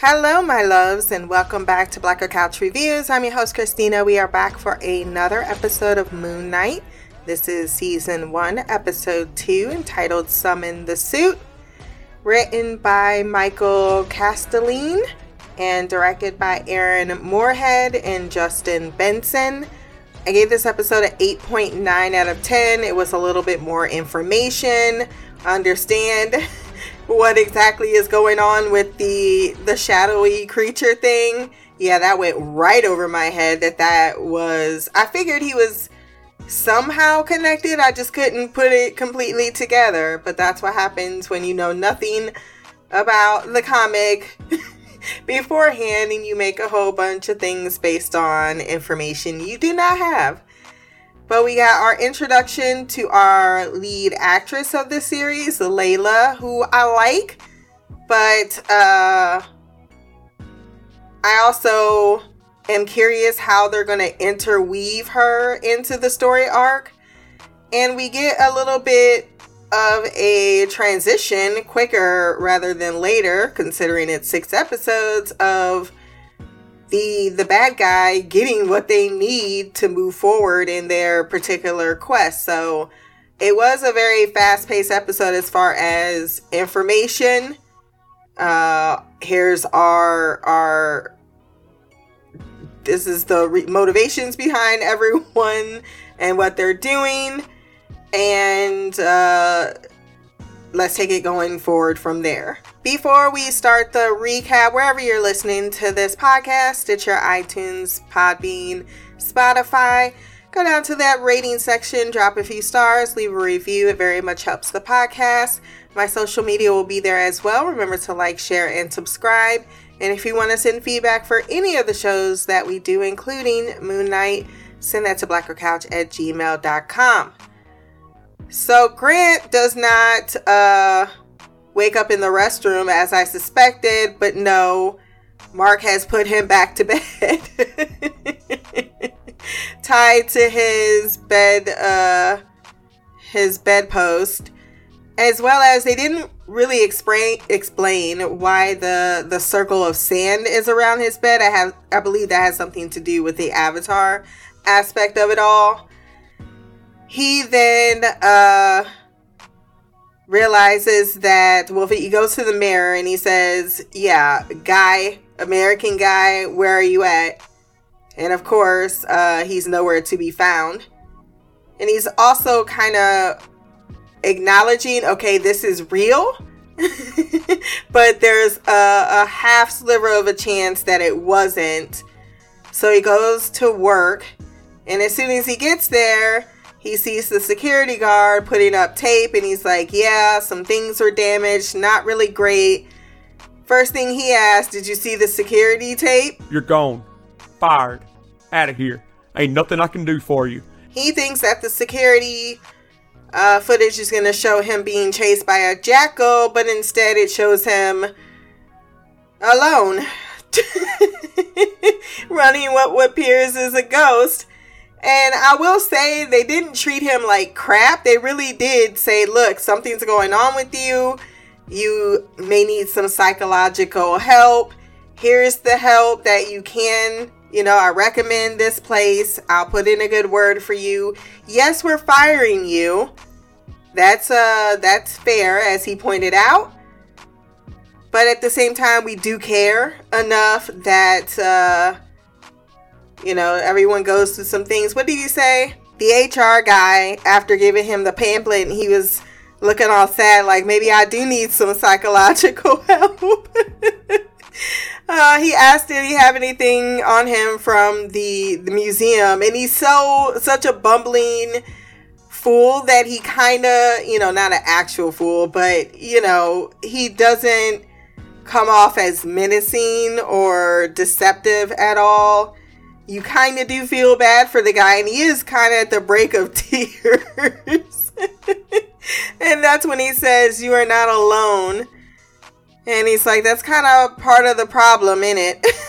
Hello, my loves, and welcome back to Blacker Couch Reviews. I'm your host, Christina. We are back for another episode of Moon Knight. This is season one, episode two, entitled Summon the Suit, written by Michael Castelein and directed by Aaron Moorhead and Justin Benson. I gave this episode an 8.9 out of 10. It was a little bit more information. Understand what exactly is going on with the the shadowy creature thing. Yeah, that went right over my head that that was I figured he was somehow connected. I just couldn't put it completely together, but that's what happens when you know nothing about the comic beforehand and you make a whole bunch of things based on information you do not have. But we got our introduction to our lead actress of the series, Layla, who I like, but uh, I also am curious how they're going to interweave her into the story arc. And we get a little bit of a transition quicker rather than later, considering it's six episodes of the the bad guy getting what they need to move forward in their particular quest. So it was a very fast-paced episode as far as information. Uh here's our our this is the re- motivations behind everyone and what they're doing and uh let's take it going forward from there. Before we start the recap, wherever you're listening to this podcast, it's your iTunes, Podbean, Spotify, go down to that rating section, drop a few stars, leave a review. It very much helps the podcast. My social media will be there as well. Remember to like, share, and subscribe. And if you want to send feedback for any of the shows that we do, including Moon Knight, send that to blackercouch at gmail.com. So Grant does not uh, wake up in the restroom as I suspected, but no, Mark has put him back to bed, tied to his bed, uh, his bedpost, as well as they didn't really explain explain why the the circle of sand is around his bed. I have I believe that has something to do with the avatar aspect of it all he then uh, realizes that well he goes to the mirror and he says yeah guy american guy where are you at? And of course uh, he's nowhere to be found. And he's also kind of acknowledging okay this is real but there's a, a half sliver of a chance that it wasn't. So he goes to work and as soon as he gets there he sees the security guard putting up tape and he's like, Yeah, some things were damaged, not really great. First thing he asks, Did you see the security tape? You're gone. Fired. Out of here. Ain't nothing I can do for you. He thinks that the security uh, footage is going to show him being chased by a jackal, but instead it shows him alone. running what, what appears as a ghost and I will say they didn't treat him like crap. They really did say, look, something's going on with you. You may need some psychological help. Here's the help that you can, you know, I recommend this place. I'll put in a good word for you. Yes, we're firing you. That's uh that's fair as he pointed out. But at the same time, we do care enough that uh you know, everyone goes through some things. What did you say? The HR guy, after giving him the pamphlet, and he was looking all sad, like maybe I do need some psychological help. uh, he asked, did he have anything on him from the the museum? And he's so such a bumbling fool that he kind of, you know, not an actual fool, but you know, he doesn't come off as menacing or deceptive at all you kind of do feel bad for the guy, and he is kind of at the break of tears. and that's when he says, You are not alone. And he's like, That's kind of part of the problem, in it.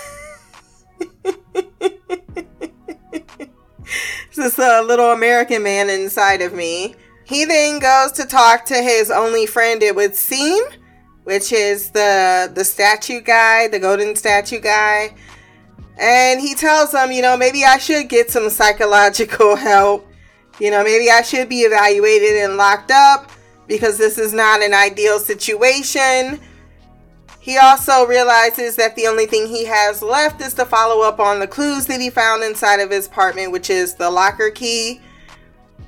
this a little American man inside of me. He then goes to talk to his only friend, it would seem, which is the the statue guy, the golden statue guy. And he tells him, you know, maybe I should get some psychological help. You know, maybe I should be evaluated and locked up because this is not an ideal situation. He also realizes that the only thing he has left is to follow up on the clues that he found inside of his apartment, which is the locker key.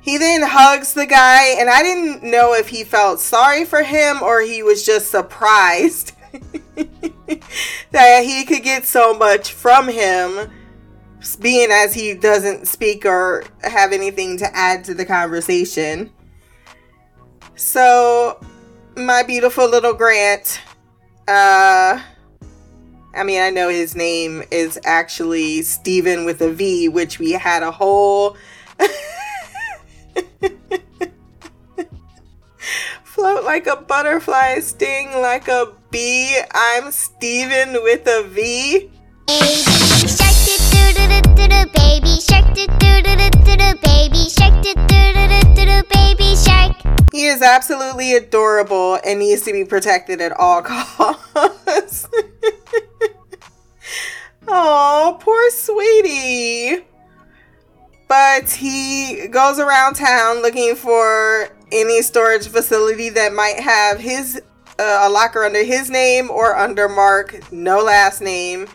He then hugs the guy, and I didn't know if he felt sorry for him or he was just surprised that he could get so much from him, being as he doesn't speak or have anything to add to the conversation. So, my beautiful little Grant, uh, I mean, I know his name is actually Steven with a V, which we had a whole float like a butterfly, sting like a bee. I'm Steven with a V. Baby Shark do do do do do baby shark do do do do do baby shark do do do do do baby shark. He is absolutely adorable and needs to be protected at all costs. oh, poor sweetie. But he goes around town looking for any storage facility that might have his uh, a locker under his name or under Mark, no last name.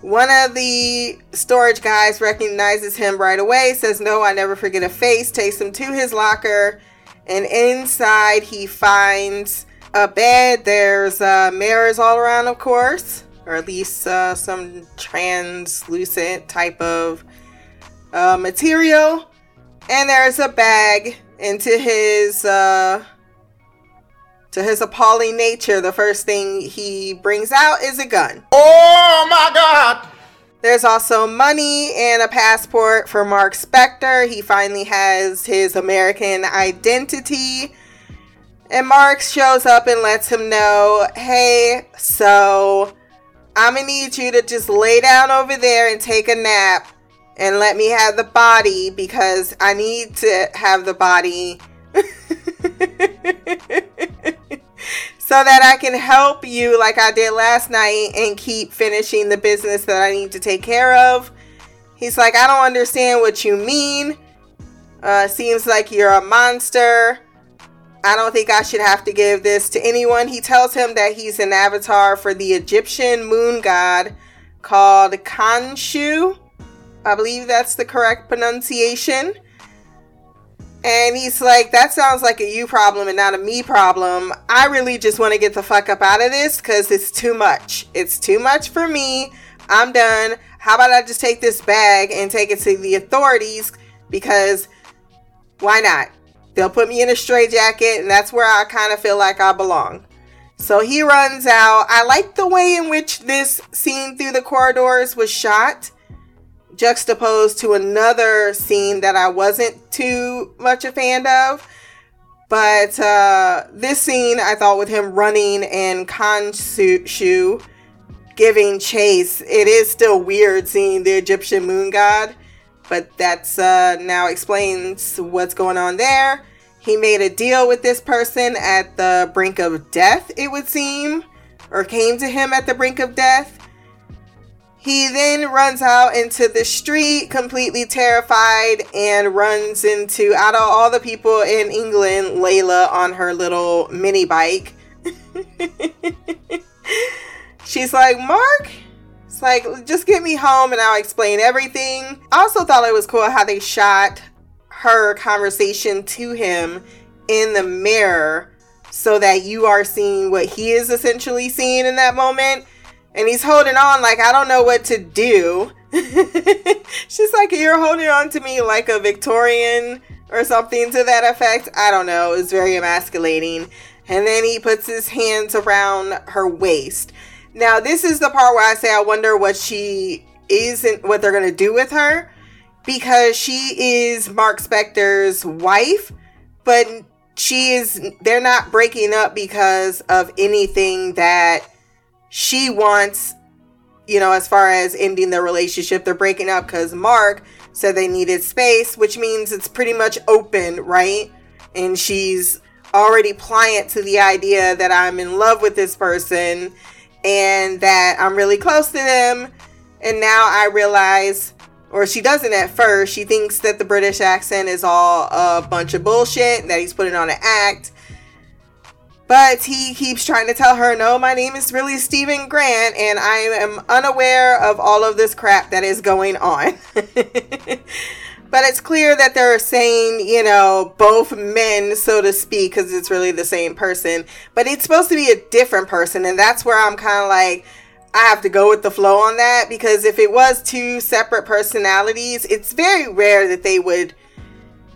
One of the storage guys recognizes him right away, says, No, I never forget a face, takes him to his locker, and inside he finds a bed. There's uh, mirrors all around, of course, or at least uh, some translucent type of uh, material. And there's a bag into his uh, to his appalling nature, the first thing he brings out is a gun. Oh my god! There's also money and a passport for Mark Spector. He finally has his American identity. And Mark shows up and lets him know hey, so I'm gonna need you to just lay down over there and take a nap and let me have the body because I need to have the body so that I can help you like I did last night and keep finishing the business that I need to take care of. He's like, I don't understand what you mean. Uh, seems like you're a monster. I don't think I should have to give this to anyone. He tells him that he's an avatar for the Egyptian moon god called Khonshu. I believe that's the correct pronunciation. And he's like, that sounds like a you problem and not a me problem. I really just want to get the fuck up out of this because it's too much. It's too much for me. I'm done. How about I just take this bag and take it to the authorities because why not? They'll put me in a straitjacket and that's where I kind of feel like I belong. So he runs out. I like the way in which this scene through the corridors was shot juxtaposed to another scene that I wasn't too much a fan of. But uh, this scene, I thought with him running and Khonshu giving chase, it is still weird seeing the Egyptian moon god. But that's uh, now explains what's going on there. He made a deal with this person at the brink of death, it would seem, or came to him at the brink of death. He then runs out into the street completely terrified and runs into, out of all the people in England, Layla on her little mini bike. She's like, Mark? It's like, just get me home and I'll explain everything. I also thought it was cool how they shot her conversation to him in the mirror so that you are seeing what he is essentially seeing in that moment and he's holding on like I don't know what to do. She's like, You're holding on to me like a Victorian or something to that effect. I don't know. It was very emasculating. And then he puts his hands around her waist. Now, this is the part where I say I wonder what she isn't, what they're going to do with her. Because she is Mark Spector's wife, but she is, they're not breaking up because of anything that she wants, you know, as far as ending their relationship, they're breaking up because Mark said they needed space, which means it's pretty much open, right? And she's already pliant to the idea that I'm in love with this person and that I'm really close to them. And now I realize, or she doesn't at first, she thinks that the British accent is all a bunch of bullshit, that he's putting on an act. But he keeps trying to tell her, no, my name is really Steven Grant, and I am unaware of all of this crap that is going on. but it's clear that they're saying, you know, both men, so to speak, because it's really the same person. But it's supposed to be a different person, and that's where I'm kind of like, I have to go with the flow on that because if it was two separate personalities, it's very rare that they would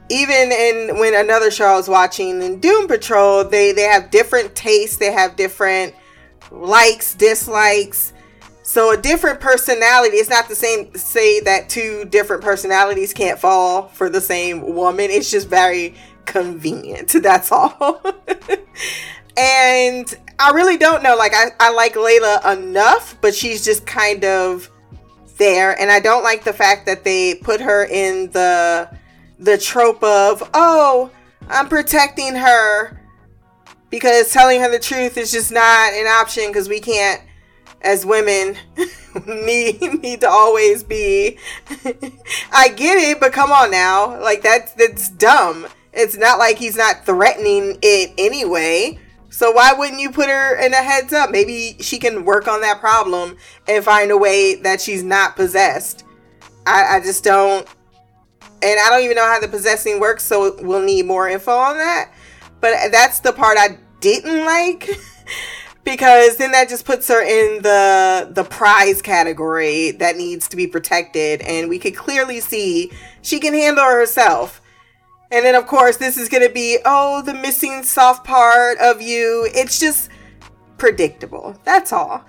even in when another show I was watching in Doom Patrol, they they have different tastes, they have different likes, dislikes. So a different personality. It's not the same say that two different personalities can't fall for the same woman. It's just very convenient. That's all. and I really don't know. Like I, I like Layla enough, but she's just kind of there. And I don't like the fact that they put her in the the trope of, oh, I'm protecting her because telling her the truth is just not an option because we can't as women need need to always be I get it, but come on now. Like that's that's dumb. It's not like he's not threatening it anyway. So why wouldn't you put her in a heads up? Maybe she can work on that problem and find a way that she's not possessed. I, I just don't and I don't even know how the possessing works, so we'll need more info on that. But that's the part I didn't like because then that just puts her in the the prize category that needs to be protected, and we could clearly see she can handle herself. And then of course this is gonna be oh the missing soft part of you. It's just predictable. That's all.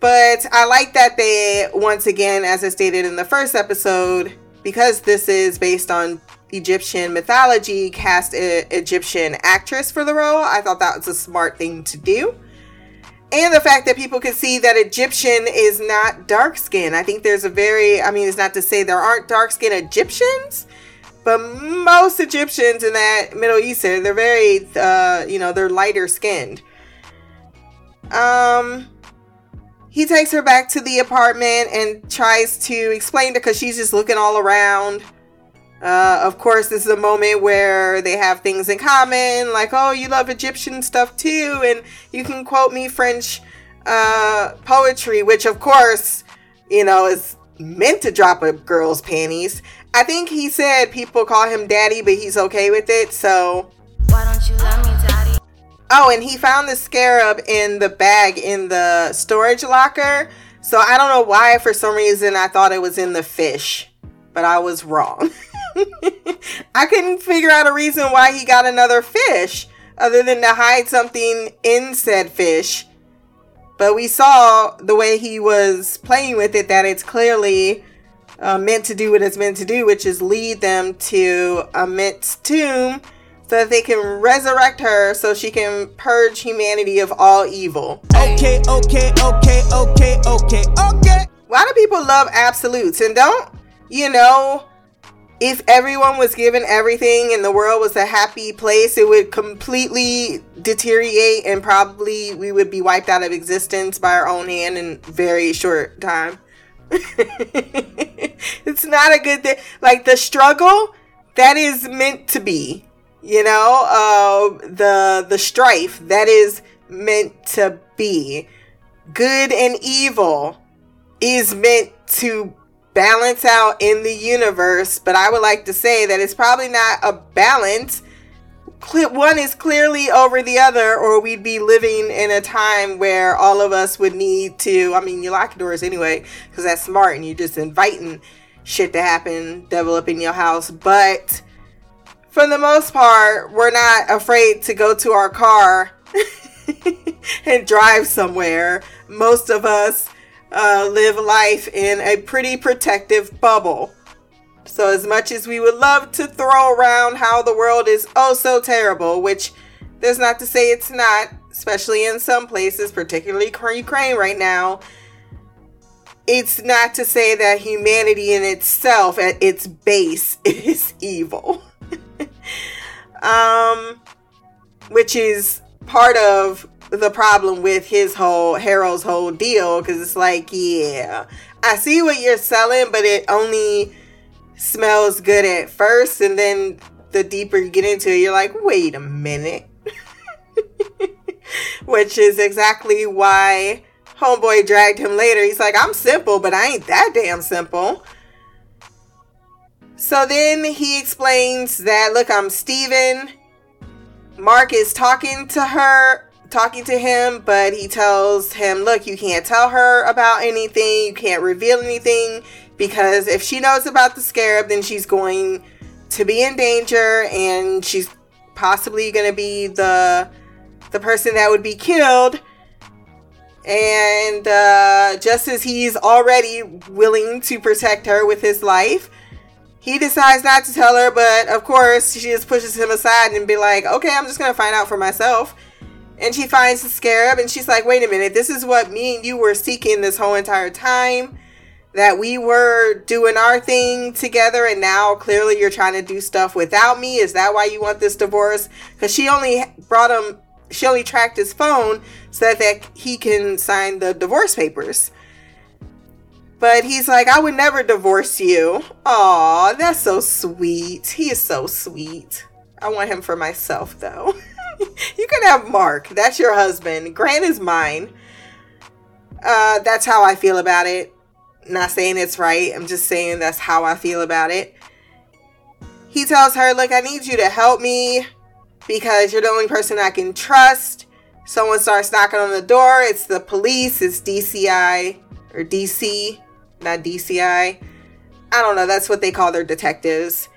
But I like that they once again, as I stated in the first episode, because this is based on Egyptian mythology, cast an Egyptian actress for the role. I thought that was a smart thing to do. And the fact that people can see that Egyptian is not dark skin. I think there's a very, I mean, it's not to say there aren't dark skin Egyptians, but most Egyptians in that Middle Eastern, they're very, uh, you know, they're lighter skinned. Um, he takes her back to the apartment and tries to explain to because she's just looking all around. Uh, of course, this is a moment where they have things in common, like, oh, you love Egyptian stuff too, and you can quote me French uh, poetry, which, of course, you know, is meant to drop a girl's panties. I think he said people call him daddy, but he's okay with it, so. Why don't you love me, daddy? Oh, and he found the scarab in the bag in the storage locker. So I don't know why, for some reason, I thought it was in the fish, but I was wrong. I couldn't figure out a reason why he got another fish other than to hide something in said fish. But we saw the way he was playing with it that it's clearly uh, meant to do what it's meant to do, which is lead them to a Ammit's tomb so that they can resurrect her so she can purge humanity of all evil. Okay, okay, okay, okay, okay, okay. Why do people love absolutes and don't, you know, if everyone was given everything and the world was a happy place, it would completely deteriorate and probably we would be wiped out of existence by our own hand in very short time. it's not a good thing. Like the struggle, that is meant to be you know uh, the the strife that is meant to be. Good and evil is meant to balance out in the universe but i would like to say that it's probably not a balance. One is clearly over the other or we'd be living in a time where all of us would need to i mean you lock doors anyway because that's smart and you're just inviting shit to happen develop in your house but for the most part, we're not afraid to go to our car and drive somewhere. Most of us uh, live life in a pretty protective bubble. So, as much as we would love to throw around how the world is oh so terrible, which there's not to say it's not, especially in some places, particularly Ukraine right now, it's not to say that humanity in itself, at its base, is evil. Um, which is part of the problem with his whole Harrow's whole deal because it's like, yeah, I see what you're selling, but it only smells good at first, and then the deeper you get into it, you're like, wait a minute. Which is exactly why Homeboy dragged him later. He's like, I'm simple, but I ain't that damn simple. So then he explains that, look, I'm Steven. Mark is talking to her, talking to him, but he tells him, look, you can't tell her about anything. You can't reveal anything because if she knows about the scarab, then she's going to be in danger and she's possibly going to be the the person that would be killed and uh, just as he's already willing to protect her with his life he decides not to tell her but of course she just pushes him aside and be like okay i'm just gonna find out for myself. And she finds the scarab and she's like wait a minute this is what me and you were seeking this whole entire time that we were doing our thing together and now clearly you're trying to do stuff without me? Is that why you want this divorce? Because she only brought him she only tracked his phone so that, that he can sign the divorce papers but he's like i would never divorce you Aw, that's so sweet he is so sweet i want him for myself though you can have mark that's your husband grant is mine uh, that's how i feel about it not saying it's right. I'm just saying that's how I feel about it. He tells her, Look, I need you to help me because you're the only person I can trust. Someone starts knocking on the door. It's the police. It's DCI or DC, not DCI. I don't know. That's what they call their detectives.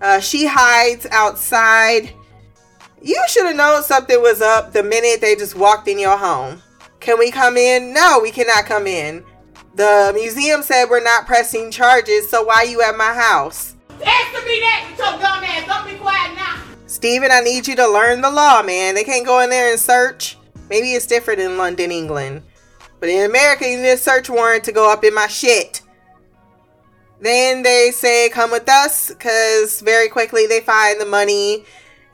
Uh, she hides outside. You should have known something was up the minute they just walked in your home. Can we come in? No, we cannot come in. The museum said we're not pressing charges, so why are you at my house? Answer me that with your dumb ass. Don't be quiet now. Steven, I need you to learn the law, man. They can't go in there and search. Maybe it's different in London, England. But in America, you need a search warrant to go up in my shit. Then they say, come with us, because very quickly they find the money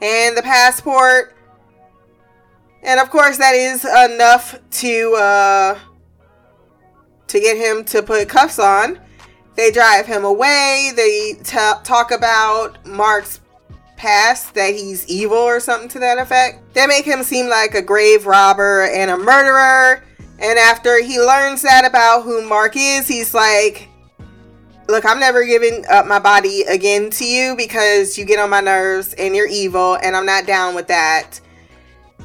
and the passport. And of course, that is enough to uh, to get him to put cuffs on. They drive him away. They t- talk about Mark's past, that he's evil or something to that effect. They make him seem like a grave robber and a murderer. And after he learns that about who Mark is, he's like, Look, I'm never giving up my body again to you because you get on my nerves and you're evil, and I'm not down with that.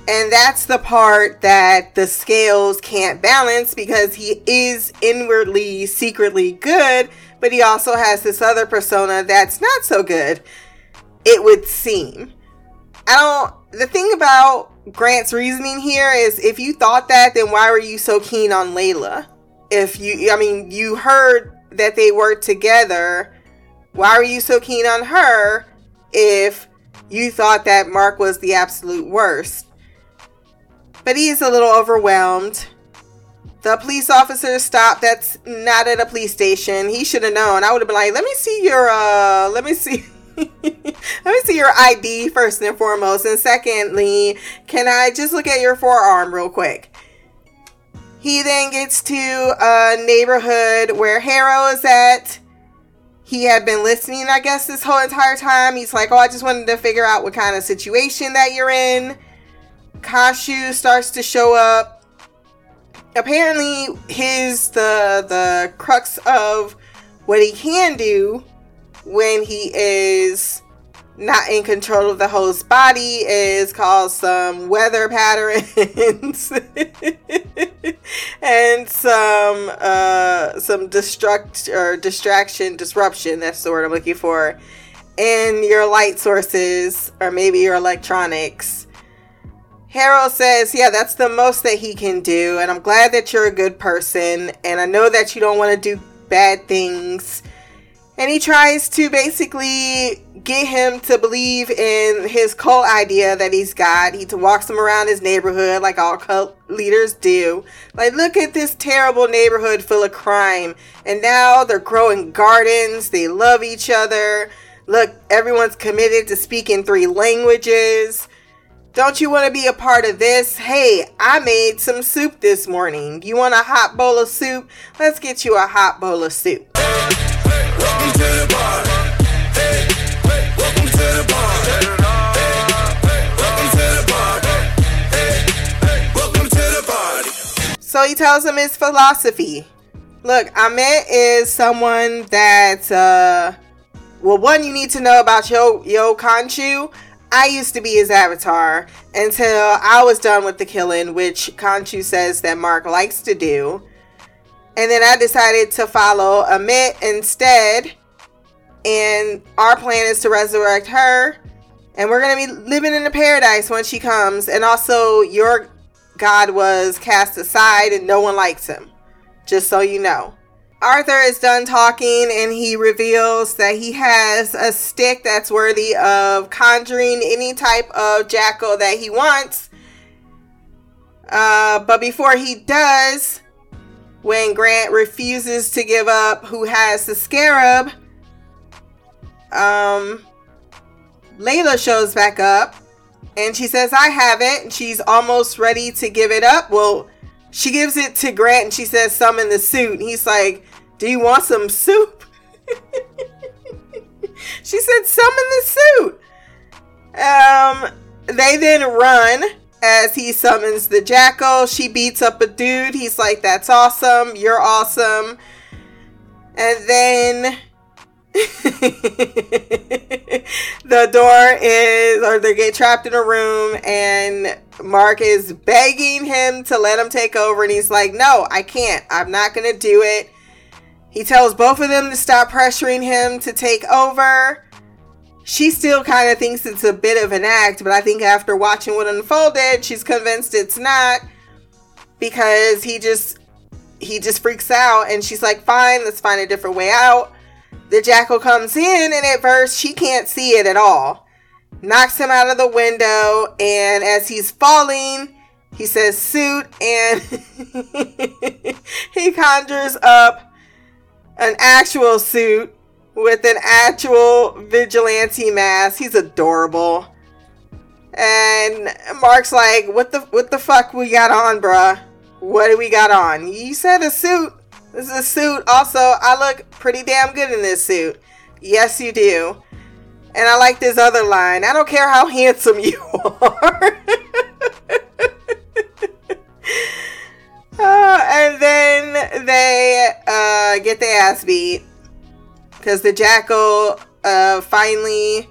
And that's the part that the scales can't balance because he is inwardly, secretly good, but he also has this other persona that's not so good, it would seem. I don't. The thing about Grant's reasoning here is if you thought that, then why were you so keen on Layla? If you, I mean, you heard that they were together, why were you so keen on her if you thought that Mark was the absolute worst? but he's a little overwhelmed. The police officer stopped. That's not at a police station. He should have known. I would have been like, "Let me see your uh, let me see." Let me see your ID first and foremost. And secondly, can I just look at your forearm real quick? He then gets to a neighborhood where Harrow is at. He had been listening, I guess, this whole entire time. He's like, Oh, I just wanted to figure out what kind of situation that you're in. Khonshu starts to show up. Apparently, his the the crux of what he can do when he is not in control of the host body is cause some weather patterns and some uh some destruct or distraction disruption that's the word i'm looking for in your light sources or maybe your electronics Harrow says, Yeah, that's the most that he can do. And I'm glad that you're a good person. And I know that you don't want to do bad things. And he tries to basically get him to believe in his cult idea that he's got. He walks him around his neighborhood like all cult leaders do. Like, look at this terrible neighborhood full of crime. And now they're growing gardens. They love each other. Look, everyone's committed to speaking three languages Don't you want to be a part of this? Hey, I made some soup this morning. You want a hot bowl of soup? Let's get you a hot bowl of soup. Welcome to the bar. Hey, hey, welcome to the bar. Hey, welcome to the bar. Hey, hey, welcome to the party. So he tells him his philosophy. Look, Ammit is someone that, uh, well, one, you need to know about Yo, Yo Khonshu. I used to be his avatar until I was done with the killing, which Khonshu says that Mark likes to do. And then I decided to follow Ammit instead. And our plan is to resurrect her. And we're going to be living in the paradise when she comes. And also, your God was cast aside and no one likes him. Just so you know. Arthur is done talking and he reveals that he has a stick that's worthy of conjuring any type of jackal that he wants. Uh, but before he does, when Grant refuses to give up who has the scarab, um, Layla shows back up and she says, I have it. And she's almost ready to give it up. Well, she gives it to Grant and she says, Summon the suit. And he's like, Do you want some soup? she said, Summon the suit. Um, they then run as he summons the jackal. She beats up a dude. He's like, That's awesome. You're awesome. And then the door is, or they get trapped in a room, and Mark is begging him to let him take over, and he's like, No, I can't. I'm not going to do it. He tells both of them to stop pressuring him to take over. She still kind of thinks it's a bit of an act, but I think after watching what unfolded, she's convinced it's not because he just he just freaks out and she's like, "Fine, let's find a different way out." The jackal comes in, and at first she can't see it at all. Knocks him out of the window, and as he's falling, he says, Suit, and he conjures up an actual suit with an actual vigilante mask. He's adorable. And Mark's like, "What the what the fuck we got on, bruh? What do we got on? You said a suit. This is a suit. Also, I look pretty damn good in this suit. Yes, you do. And I like this other line. I don't care how handsome you are. Uh, and then they uh, get the ass beat because the jackal uh, finally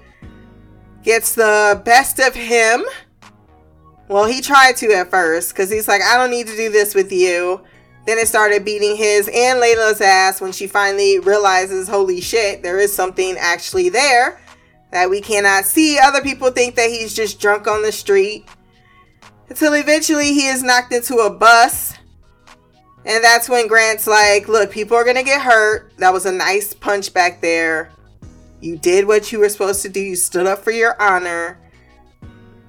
gets the best of him. Well, he tried to at first because he's like, I don't need to do this with you. Then it started beating his and Layla's ass when she finally realizes, holy shit, there is something actually there that we cannot see. Other people think that he's just drunk on the street. Until eventually he is knocked into a bus. And that's when Grant's like, look, people are going to get hurt. That was a nice punch back there. You did what you were supposed to do. You stood up for your honor.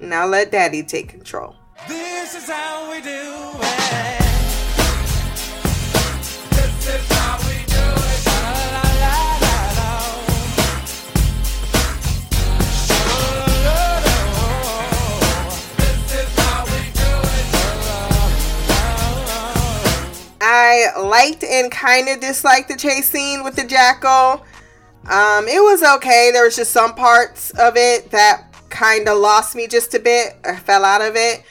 Now let daddy take control. This is how we do it. I liked and kind of disliked the chase scene with the jackal. Um, it was okay. There was just some parts of it that kind of lost me just a bit. I fell out of it.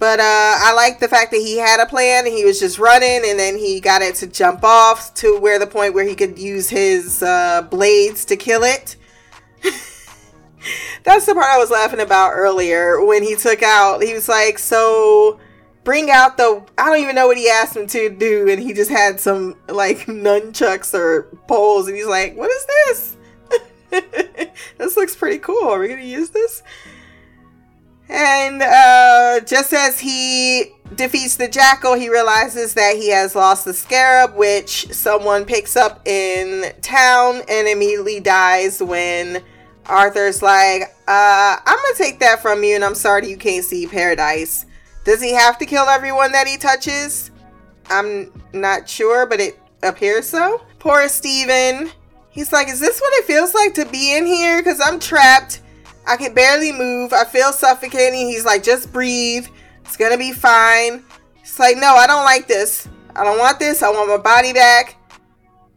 But uh, I like the fact that he had a plan and he was just running and then he got it to jump off to where the point where he could use his uh, blades to kill it. That's the part I was laughing about earlier when he took out. He was like, "So bring out the I don't even know what he asked him to do and he just had some like nunchucks or poles and he's like, "What is this?" this looks pretty cool. Are we to use this? And uh, just as he defeats the jackal, he realizes that he has lost the scarab, which someone picks up in town and immediately dies when Arthur's like, uh, I'm to take that from you and I'm sorry you can't see paradise. Does he have to kill everyone that he touches? I'm not sure, but it appears so. Poor Steven. He's like, Is this what it feels like to be in here? Because I'm trapped. I can barely move. I feel suffocating. He's like, just breathe. It's gonna be fine. It's like, no, I don't like this. I don't want this. I want my body back.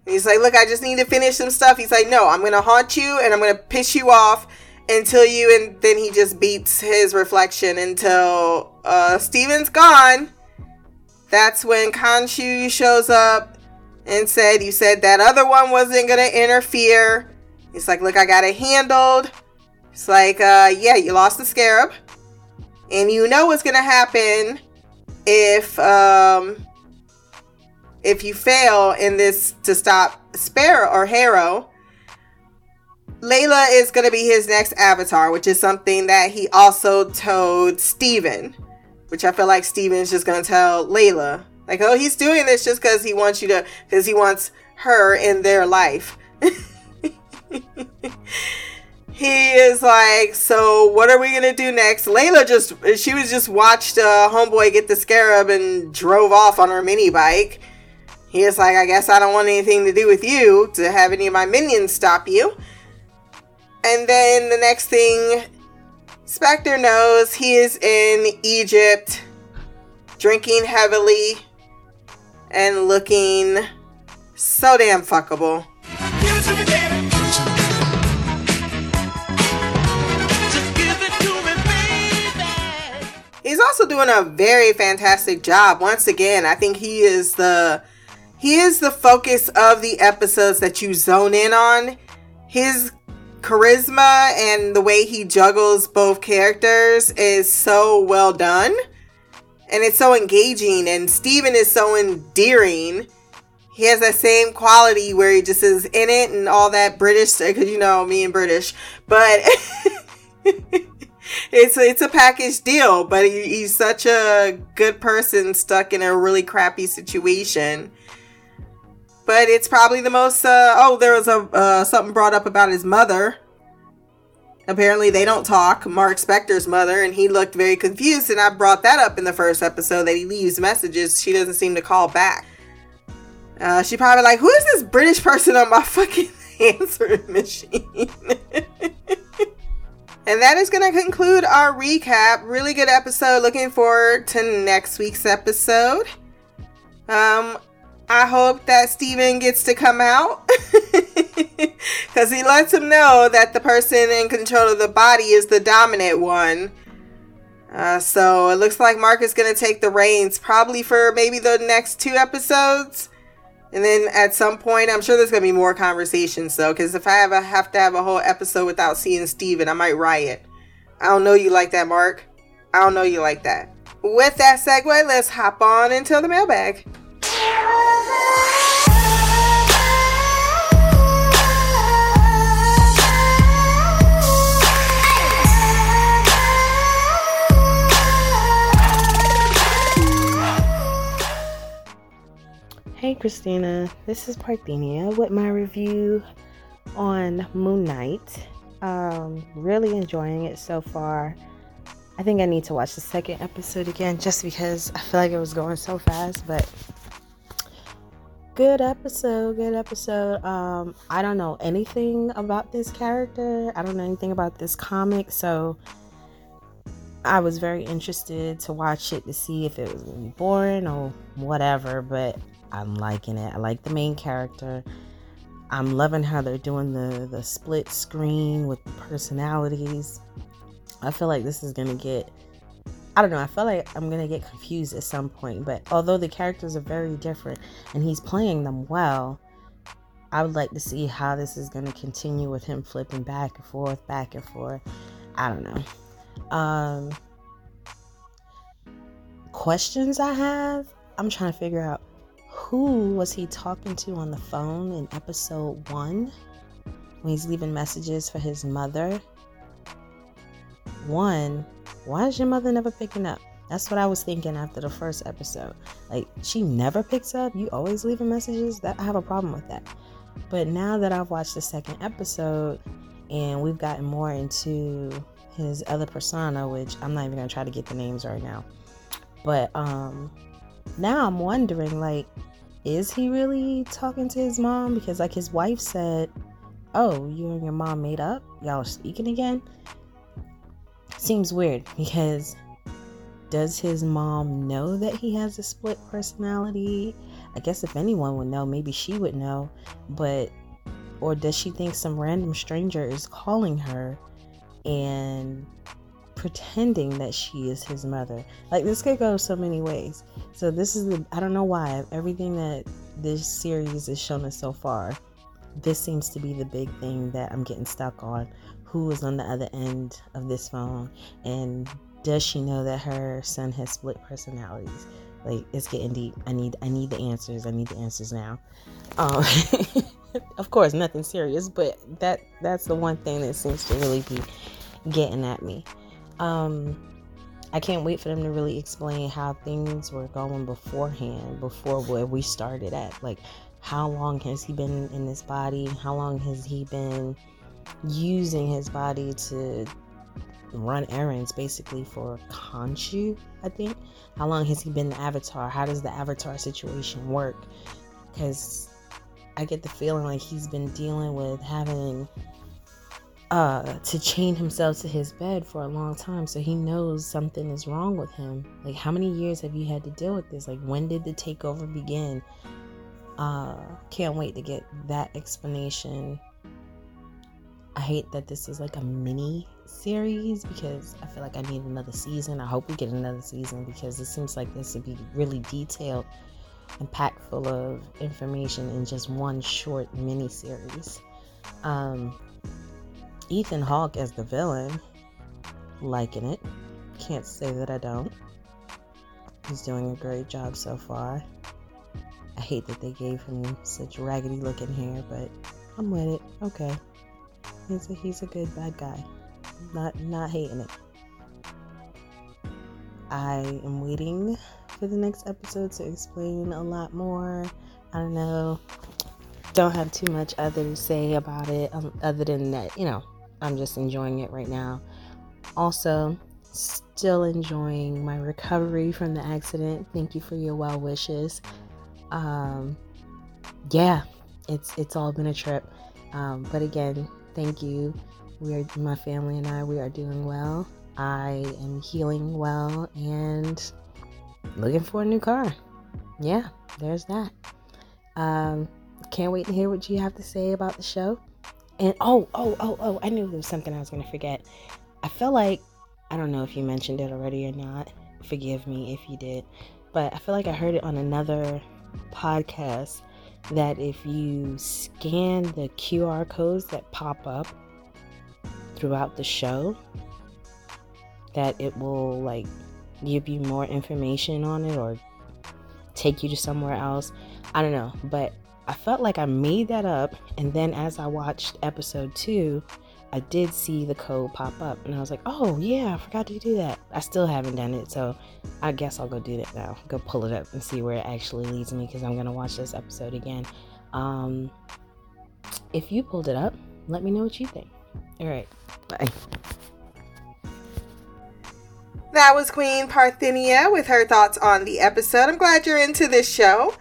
He's like, look, I just need to finish some stuff. He's like, no, I'm gonna haunt you and I'm gonna piss you off until you. And then he just beats his reflection until uh, Steven's gone. That's when Khonshu shows up and said, You said that other one wasn't to interfere. He's like, Look, I got it handled. It's like, uh, Yeah, you lost the scarab. And you know what's to happen if, um, if you fail in this to stop Sparrow or Harrow. Layla is going to be his next avatar, which is something that he also told Steven, which I feel like Steven's just going to tell Layla. Like, oh, he's doing this just because he wants you to, because he wants her in their life. he is like, so what are we going to do next? Layla just, she was just watched uh, Homeboy get the scarab and drove off on her mini bike. He is like, I guess I don't want anything to do with you to have any of my minions stop you. And then the next thing, Spector knows he is in Egypt, drinking heavily and looking so damn fuckable. Give it to me, baby. Just give it to me, baby. He's also doing a very fantastic job. Once again, I think he is the he is the focus of the episodes that you zone in on. His charisma and the way he juggles both characters is so well done. And it's so engaging and Steven is so endearing. He has that same quality where he just is in it and all that British because you know me and British, but it's it's a package deal. But he, he's such a good person stuck in a really crappy situation. But it's probably the most. Uh, oh, there was a uh, something brought up about his mother. Apparently, they don't talk. Mark Spector's mother, and he looked very confused. And I brought that up in the first episode that he leaves messages. She doesn't seem to call back. Uh, she probably like, who is this British person on my fucking answering machine? and that is going to conclude our recap. Really good episode. Looking forward to next week's episode. Um, I hope that Steven gets to come out because he lets him know that the person in control of the body is the dominant one. Uh, so it looks like Mark is going to take the reins probably for maybe the next two episodes. And then at some point, I'm sure there's going to be more conversations though, because if I ever have to have a whole episode without seeing Steven, I might riot. I don't know you like that, Mark. I don't know you like that. With that segue, let's hop on into the mailbag. Hey Christina, this is Parthenia with my review on Moon Knight. Um, really enjoying it so far. I think I need to watch the second episode again just because I feel like it was going so fast, but good episode, good episode. Um, I don't know anything about this character. I don't know anything about this comic, so I was very interested to watch it to see if it was gonna be boring or whatever, but I'm liking it. I like the main character. I'm loving how they're doing the the split screen with the personalities. I feel like this is gonna get I don't know, I feel like I'm gonna get confused at some point, but although the characters are very different and he's playing them well, I would like to see how this is gonna continue with him flipping back and forth, back and forth. I don't know. Um questions I have, I'm trying to figure out who was he talking to on the phone in episode one when he's leaving messages for his mother? One, why is your mother never picking up? That's what I was thinking after the first episode. Like, she never picks up. You always leaving messages. That I have a problem with that. But now that I've watched the second episode and we've gotten more into his other persona, which I'm not even gonna try to get the names right now. But um now I'm wondering like is he really talking to his mom because like his wife said oh you and your mom made up y'all speaking again seems weird because does his mom know that he has a split personality? I guess if anyone would know, maybe she would know, but or does she think some random stranger is calling her and pretending that she is his mother? Like this could go so many ways. So this is the I don't know why everything that this series has shown us so far, this seems to be the big thing that I'm getting stuck on. Who is on the other end of this phone and does she know that her son has split personalities? Like it's getting deep. I need I need the answers. I need the answers now. Um, of course, nothing serious, but that that's the one thing that seems to really be getting at me. Um, I can't wait for them to really explain how things were going beforehand, before where we started at. Like, how long has he been in this body? How long has he been using his body to run errands basically for Khonshu, I think. How long has he been the avatar? How does the avatar situation work? Because I get the feeling like he's been dealing with having uh to chain himself to his bed for a long time so he knows something is wrong with him like how many years have you had to deal with this like when did the takeover begin uh can't wait to get that explanation i hate that this is like a mini series because I feel like I need another season. I hope we get another season because it seems like this would be really detailed and packed full of information in just one short mini series. Um, Ethan Hawke as the villain, liking it. Can't say that I don't. He's doing a great job so far. I hate that they gave him such raggedy looking hair, but I'm with it. Okay. He's a, he's a good bad guy not not hating it. I am waiting for the next episode to explain a lot more. I don't know. Don't have too much other to say about it um, other than that, you know, I'm just enjoying it right now. Also, still enjoying my recovery from the accident. Thank you for your well wishes. Um, yeah, it's it's all been a trip. Um, but again, thank you we are, my family and I, we are doing well. I am healing well and looking for a new car. Yeah, there's that. Um, can't wait to hear what you have to say about the show. And oh, oh, oh, oh, I knew there was something I was going to forget. I feel like, I don't know if you mentioned it already or not. Forgive me if you did. But I feel like I heard it on another podcast that if you scan the QR codes that pop up throughout the show that it will like give you more information on it or take you to somewhere else. I don't know, but I felt like I made that up and then as I watched episode 2, I did see the code pop up and I was like, "Oh, yeah, I forgot to do that." I still haven't done it, so I guess I'll go do that now. Go pull it up and see where it actually leads me because I'm going to watch this episode again. Um if you pulled it up, let me know what you think. All right. Bye. That was Queen Parthenia with her thoughts on the episode. I'm glad you're into this show.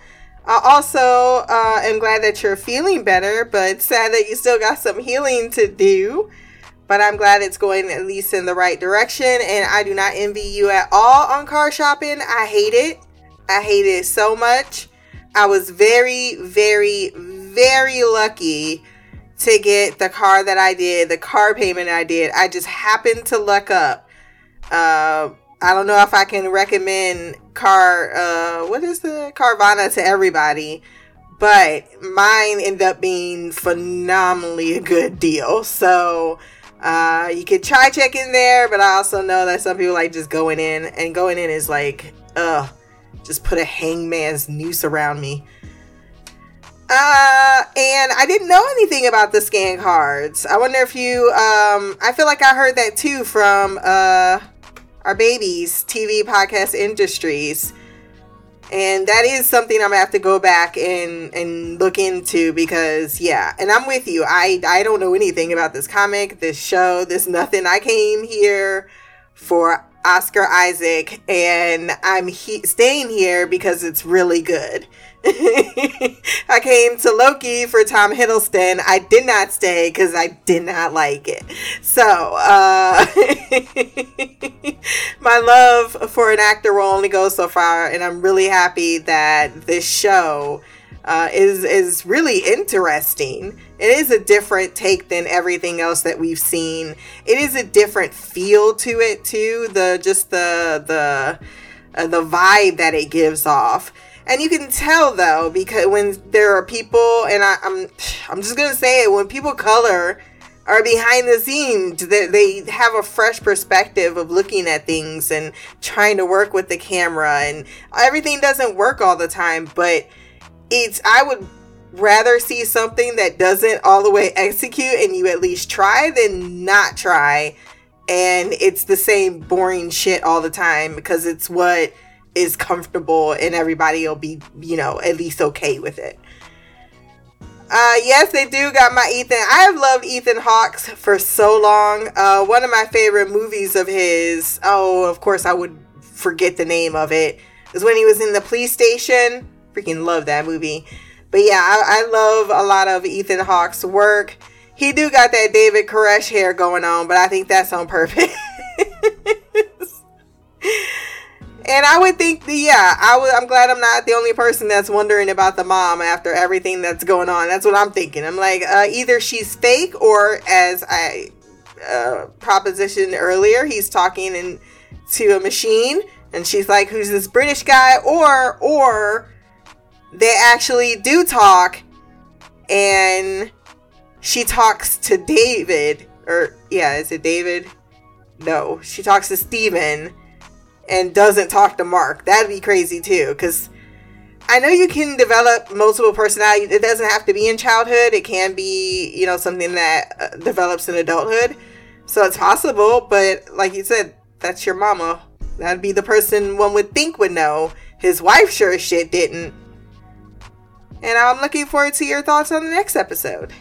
I also uh, am glad that you're feeling better, but sad that you still got some healing to do. But I'm glad it's going at least in the right direction, and I do not envy you at all on car shopping. I hate it. I hate it so much. I was very, very, very lucky to get the car that I did, the car payment I did. I just happened to luck up. Uh, I don't know if I can recommend car, uh, what is the Carvana to everybody, but mine ended up being phenomenally a good deal. So, uh, you could try checking there, but I also know that some people like just going in, and going in is like, uh, just put a hangman's noose around me. Uh, and I didn't know anything about the scan cards. I wonder if you, um, I feel like I heard that too from, uh, our babies TV podcast industries. And that is something I'm gonna have to go back and, and look into because yeah, and I'm with you. I, I don't know anything about this comic, this show, this nothing. I came here for Oscar Isaac, and I'm he- staying here because it's really good. I came to Loki for Tom Hiddleston. I did not stay because I did not like it. So, uh, my love for an actor will only go so far, and I'm really happy that this show uh, is is really interesting. It is a different take than everything else that we've seen. It is a different feel to it too. The just the the uh, the vibe that it gives off. And you can tell though because when there are people, and I, I'm I'm just gonna say it when people color are behind the scenes they, they have a fresh perspective of looking at things and trying to work with the camera. And everything doesn't work all the time but it's i would rather see something that doesn't all the way execute and you at least try than not try. And it's the same boring shit all the time because it's what is comfortable and everybody will be you know at least okay with it uh, yes, they do got my Ethan. I have loved Ethan Hawke's for so long. Uh, one of my favorite movies of his, oh, of course, I would forget the name of it, is when he was in the police station. Freaking love that movie. But yeah, I, I love a lot of Ethan Hawke's work. He do got that David Koresh hair going on, but I think that's on purpose. And I would think, the, yeah, I would. I'm glad I'm not the only person that's wondering about the mom after everything that's going on. That's what I'm thinking. I'm like, uh, either she's fake, or as I uh, propositioned earlier, he's talking in, to a machine, and she's like, "Who's this British guy?" Or, or they actually do talk, and she talks to David, or yeah, is it David? No, she talks to Steven and doesn't talk to Mark. That'd be crazy too, because I know you can develop multiple personalities. It doesn't have to be in childhood. It can be, you know, something that uh, develops in adulthood. So it's possible, but like you said, that's your mama. That'd be the person one would think would know. His wife sure as shit didn't. And I'm looking forward to your thoughts on the next episode.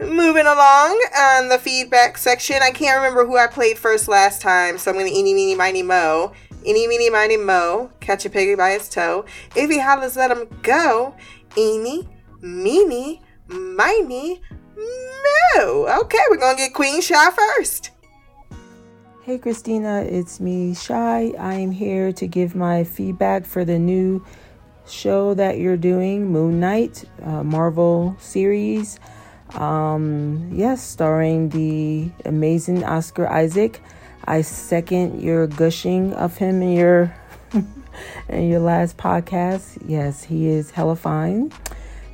Moving along on the feedback section, I can't remember who I played first last time, so I'm going to eeny, meeny, miny, mo. Eeny, meeny, miny, mo. Catch a piggy by his toe. If he hollers, let him go. Eeny, meeny, miny, mo. Okay, we're going to get Queen Shy first. Hey Christina, it's me, Shy. I am here to give my feedback for the new show that you're doing, Moon Knight, uh, Marvel series. Um, yes, starring the amazing Oscar Isaac. I second your gushing of him in your in your last podcast. Yes, he is hella fine.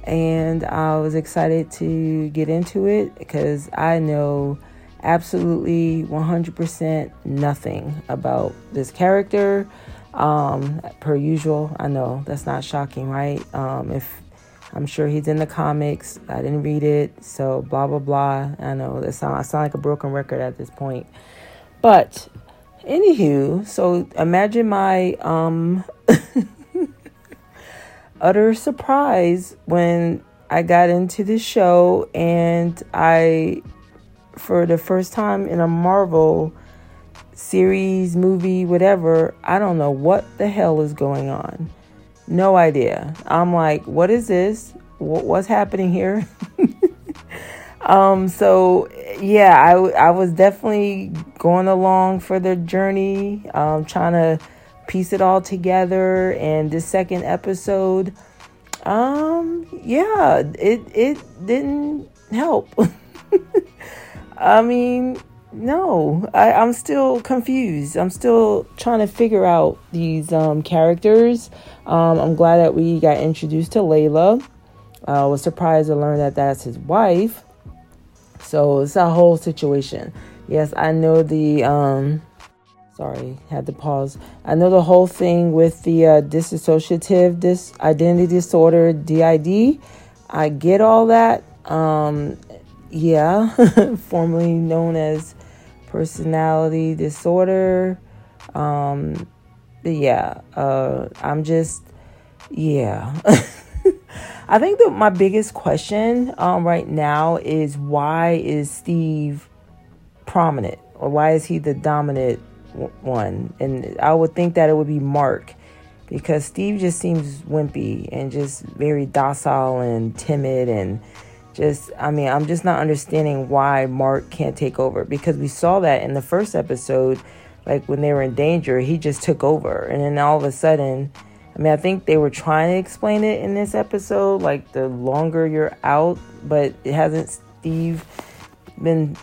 And I was excited to get into it because I know absolutely 100% nothing about this character. Um, per usual, I know that's not shocking, right? Um, if I'm sure he's in the comics, I didn't read it, so blah blah blah. I know that sound I sound like a broken record at this point, but anywho, so imagine my um utter surprise when I got into the show and I, for the first time in a Marvel series, movie, whatever, I don't know what the hell is going on. No idea. I'm like, what is this? What's happening here? um, so yeah, I, I was definitely going along for the journey, um, trying to piece it all together. And this second episode, um, yeah, it it didn't help. I mean, no, I, I'm still confused. I'm still trying to figure out these um, characters. Um, I'm glad that we got introduced to Layla. I was surprised to learn that that's his wife. So it's a whole situation. Yes, I know the um, sorry had to pause i know the whole thing with the uh, dissociative dis identity disorder did i get all that um yeah formerly known as personality disorder. Um yeah uh i'm just yeah. I think that my biggest question um right now is why is steve prominent? Or why is he the dominant one, and I would think that it would be Mark because Steve just seems wimpy and just very docile and timid and just I mean, I'm just not understanding why Mark can't take over because we saw that in the first episode like when they were in danger, he just took over and then all of a sudden I mean, I think they were trying to explain it in this episode like the longer you're out, but it hasn't Steve been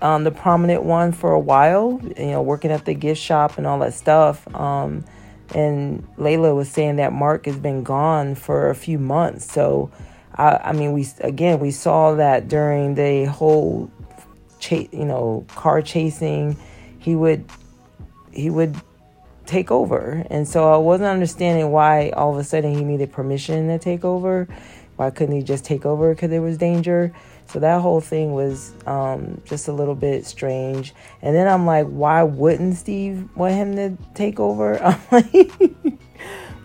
um, the prominent one for a while, you know, working at the gift shop and all that stuff. Um, and Layla was saying that Mark has been gone for a few months. So, I, I mean, we again we saw that during the whole, chase, you know, car chasing, he would he would take over, and so I wasn't understanding why all of a sudden he needed permission to take over. Why couldn't he just take over because there was danger? So that whole thing was um, just a little bit strange. And then I'm like, why wouldn't Steve want him to take over? I'm like,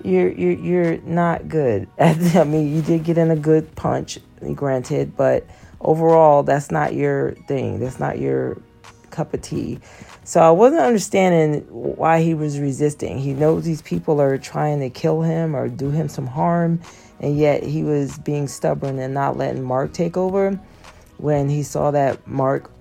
you're you're you're not good. I mean, you did get in a good punch, granted, but overall, that's not your thing. That's not your cup of tea. So I wasn't understanding why he was resisting. He knows these people are trying to kill him or do him some harm, and yet he was being stubborn and not letting Mark take over when he saw that Mark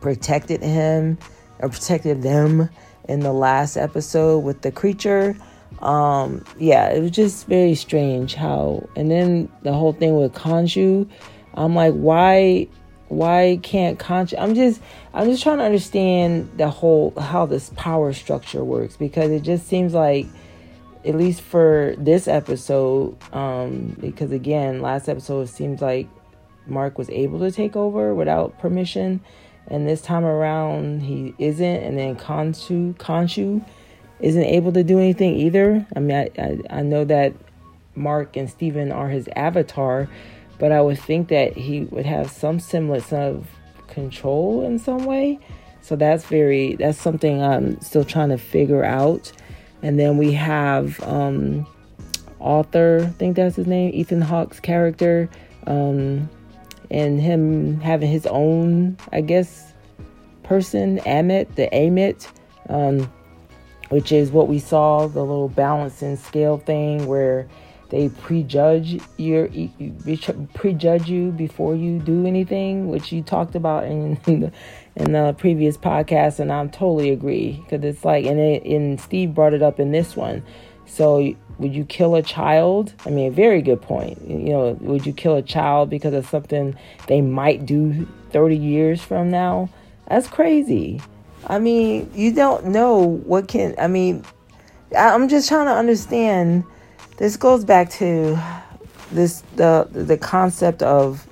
protected him or protected them in the last episode with the creature. Um, yeah, it was just very strange how, and then the whole thing with Khonshu, I'm like, why, why can't Khonshu? I'm just, I'm just trying to understand the whole how this power structure works because it just seems like, at least for this episode, um, because again, last episode it seems like Mark was able to take over without permission, and this time around he isn't. And then Khonshu Khonshu isn't able to do anything either. I mean, I, I, I know that Mark and Steven are his avatar, but I would think that he would have some semblance of control in some way. So that's very that's something I'm still trying to figure out. And then we have um, Arthur, I think that's his name, Ethan Hawke's character. Um, and him having his own, I guess, person, Ammit, the Ammit, um, which is what we saw the little balancing scale thing where they prejudge your prejudge you before you do anything, which you talked about in, the in the previous podcast, and I'm totally agree because it's like, and it, and Steve brought it up in this one. So would you kill a child? I mean, very good point. You know, would you kill a child because of something they might do 30 years from now? That's crazy. I mean, you don't know what can, I mean, I'm just trying to understand. This goes back to this the the concept of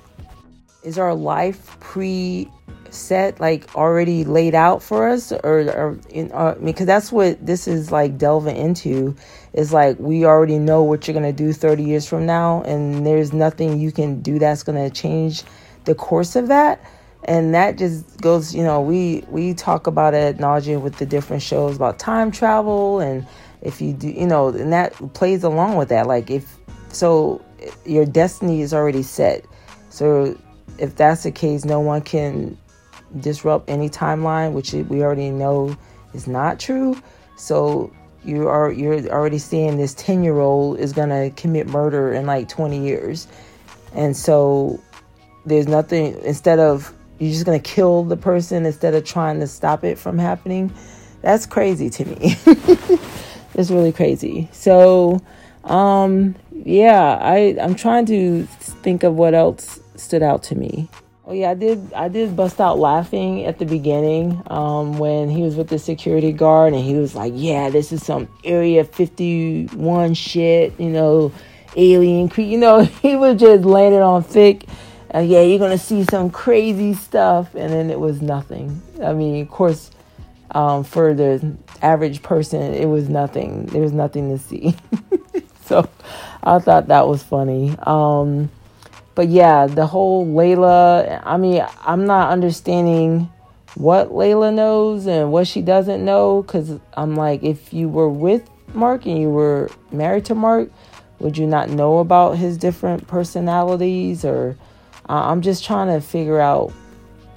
is our life pre set like already laid out for us or, or in uh, because that's what this is like delving into is like we already know what you're to do 30 years from now and there's nothing you can do that's to change the course of that and that just goes you know we we talk about it nauseum with the different shows about time travel and if you do you know and that plays along with that like if so your destiny is already set so if that's the case no one can disrupt any timeline, which we already know is not true. So you are you're already seeing this 10 year old is gonna commit murder in like 20 years. And so there's nothing instead of you're just gonna kill the person instead of trying to stop it from happening. That's crazy to me. it's really crazy. So um yeah, I I'm trying to think of what else stood out to me. Oh yeah, I did. I did bust out laughing at the beginning um, when he was with the security guard and he was like, "Yeah, this is some Area 51 shit," you know, alien cre You know, he was just laying on thick. Uh, yeah, you're gonna see some crazy stuff, and then it was nothing. I mean, of course, um, for the average person, it was nothing. There was nothing to see. so, I thought that was funny. Um, but yeah, the whole Layla, I mean, I'm not understanding what Layla knows and what she doesn't know because I'm like, if you were with Mark and you were married to Mark, would you not know about his different personalities? Or uh, I'm just trying to figure out.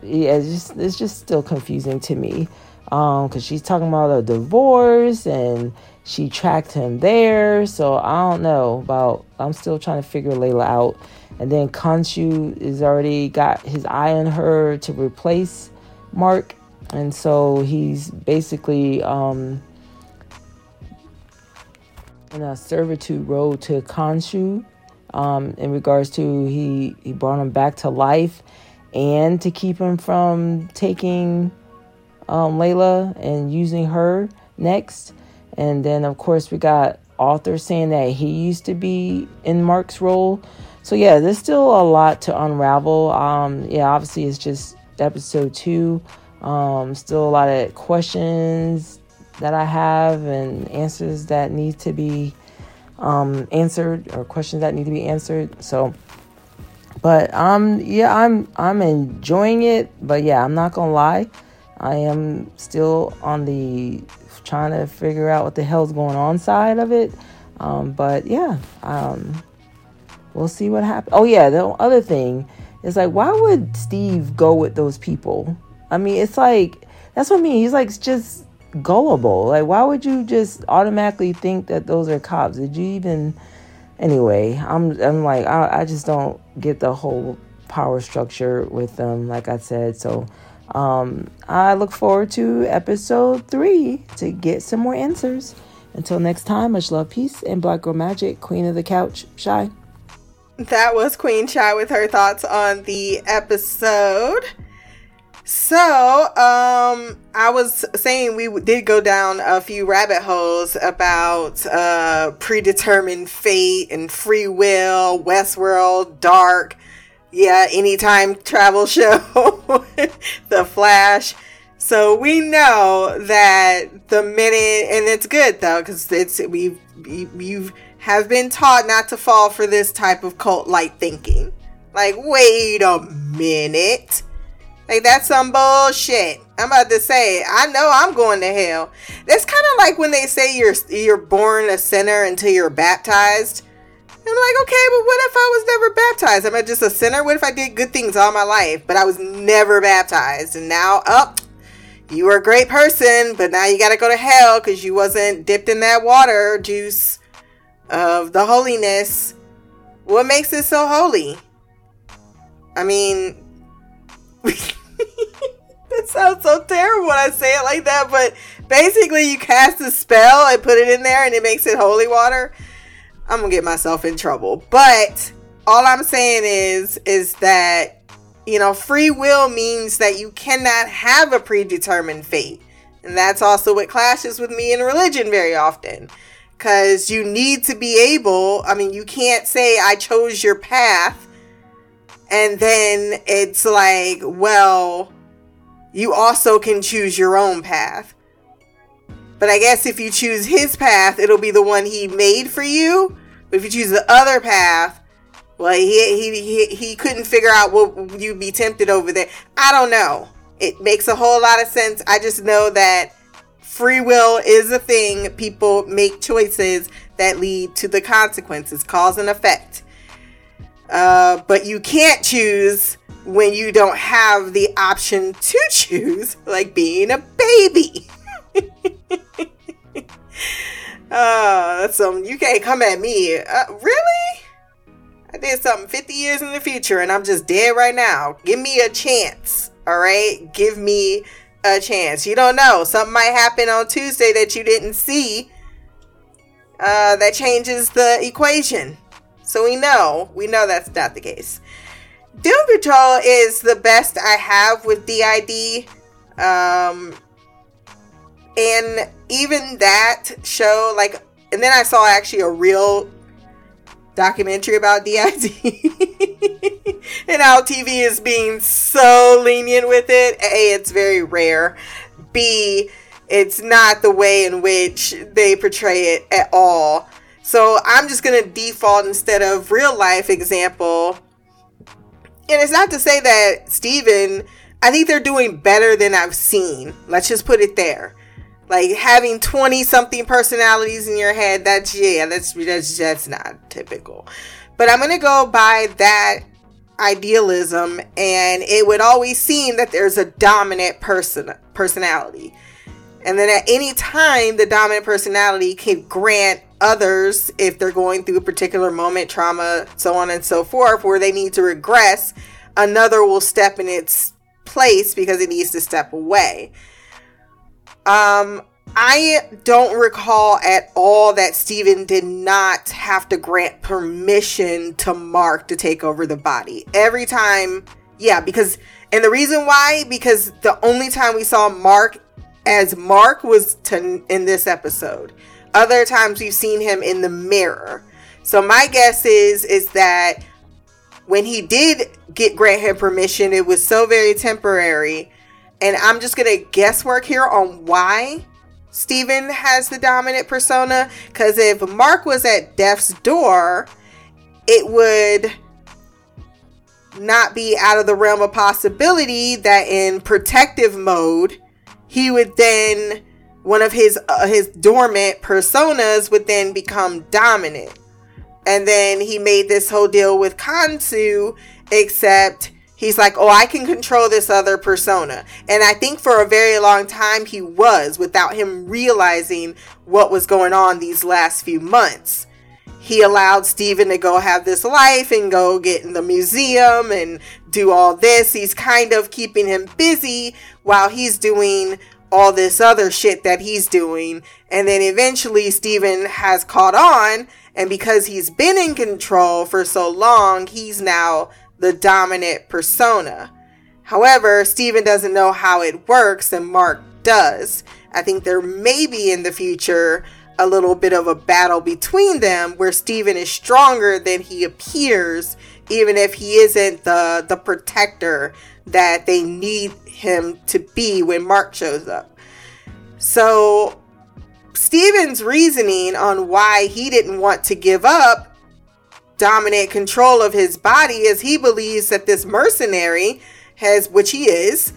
Yeah, it's just it's just still confusing to me. um because she's talking about a divorce and she tracked him there so i don't know about i'm still trying to figure layla out and then Khonshu is already got his eye on her to replace mark and so he's basically um in a servitude role to Khonshu um, in regards to he he brought him back to life and to keep him from taking um, Layla and using her next. And then of course we got Arthur saying that he used to be in Mark's role. So yeah, there's still a lot to unravel. Um, yeah, obviously it's just episode two. Um, still a lot of questions that I have and answers that need to be um, answered or questions that need to be answered. So, but um, yeah, I'm I'm enjoying it. But yeah, I'm not gonna lie, I am still on the trying to figure out what the hell's going on side of it. Um, but yeah, um, we'll see what happens. Oh yeah, the other thing is like, why would Steve go with those people? I mean, it's like that's what I mean. He's like just gullible. Like, why would you just automatically think that those are cops? Did you even? Anyway, I'm I'm like I, I just don't get the whole power structure with them. Like I said, so um, I look forward to episode three to get some more answers. Until next time, much love, peace, and Black Girl Magic, Queen of the Couch, Shy. That was Queen Shy with her thoughts on the episode. So, um, I was saying we did go down a few rabbit holes about uh, predetermined fate and free will, Westworld, Dark, yeah, anytime travel show, The Flash. So we know that the minute, and it's good though, because it's we you have been taught not to fall for this type of cult like thinking. Like, wait a minute. Like that's some bullshit. I'm about to say, I know I'm going to hell. That's kind of like when they say you're you're born a sinner until you're baptized. I'm like, okay, but what if I was never baptized? Am I just a sinner? What if I did good things all my life, but I was never baptized, and now up, oh, you were a great person, but now you got to go to hell because you wasn't dipped in that water juice of the holiness. What makes it so holy? I mean, that sounds so terrible when I say it like that, but basically, you cast a spell and put it in there, and it makes it holy water. I'm gonna get myself in trouble, but all I'm saying is, is that you know, free will means that you cannot have a predetermined fate, and that's also what clashes with me in religion very often. Because you need to be able, I mean, you can't say, I chose your path and then it's like, well, you also can choose your own path. But I guess if you choose his path, it'll be the one he made for you. But if you choose the other path, well, he he he, he couldn't figure out what you'd be tempted over there. I don't know. It makes a whole lot of sense. I just know that free will is a thing. People make choices that lead to the consequences, cause and effect. Uh, but you can't choose when you don't have the option to choose, like being a baby. uh, that's some you can't come at me. Uh, really? I did something 50 years in the future and I'm just dead right now. Give me a chance. All right? Give me a chance. You don't know. Something might happen on Tuesday that you didn't see. Uh, that changes the equation. So we know, we know that's not the case. Doom Patrol is the best I have with DID. Um, and even that show, like, and then I saw actually a real documentary about DID. and how TV is being so lenient with it. A, it's very rare. B, it's not the way in which they portray it at all. So I'm just going to default instead of real life example. And it's not to say that Steven, I think they're doing better than I've seen. Let's just put it there. Like having 20 something personalities in your head, that's yeah, that's that's that's not typical. But I'm going to go by that idealism and it would always seem that there's a dominant person personality And then at any time, the dominant personality can grant others, if they're going through a particular moment, trauma, so on and so forth, where they need to regress, another will step in its place because it needs to step away. Um, I don't recall at all that Steven did not have to grant permission to Mark to take over the body. Every time, yeah, because, and the reason why, because the only time we saw Mark as Mark was to, in this episode. Other times we've seen him in the mirror. So my guess is is that when he did get grant him permission, it was so very temporary. And I'm just gonna guesswork here on why Steven has the dominant persona. Because if Mark was at death's door, it would not be out of the realm of possibility that in protective mode, he would then one of his uh, his dormant personas would then become dominant. And then he made this whole deal with Khonshu, except he's like, oh, I can control this other persona. And I think for a very long time he was without him realizing what was going on these last few months. He allowed Steven to go have this life and go get in the museum and do all this. He's kind of keeping him busy while he's doing all this other shit that he's doing. And then eventually Steven has caught on. And because he's been in control for so long, he's now the dominant persona. However, Steven doesn't know how it works, and Mark does. I think there may be in the future a little bit of a battle between them where Steven is stronger than he appears, even if he isn't the, the protector that they need him to be when Mark shows up. So, Steven's reasoning on why he didn't want to give up dominant control of his body is he believes that this mercenary has, which he is,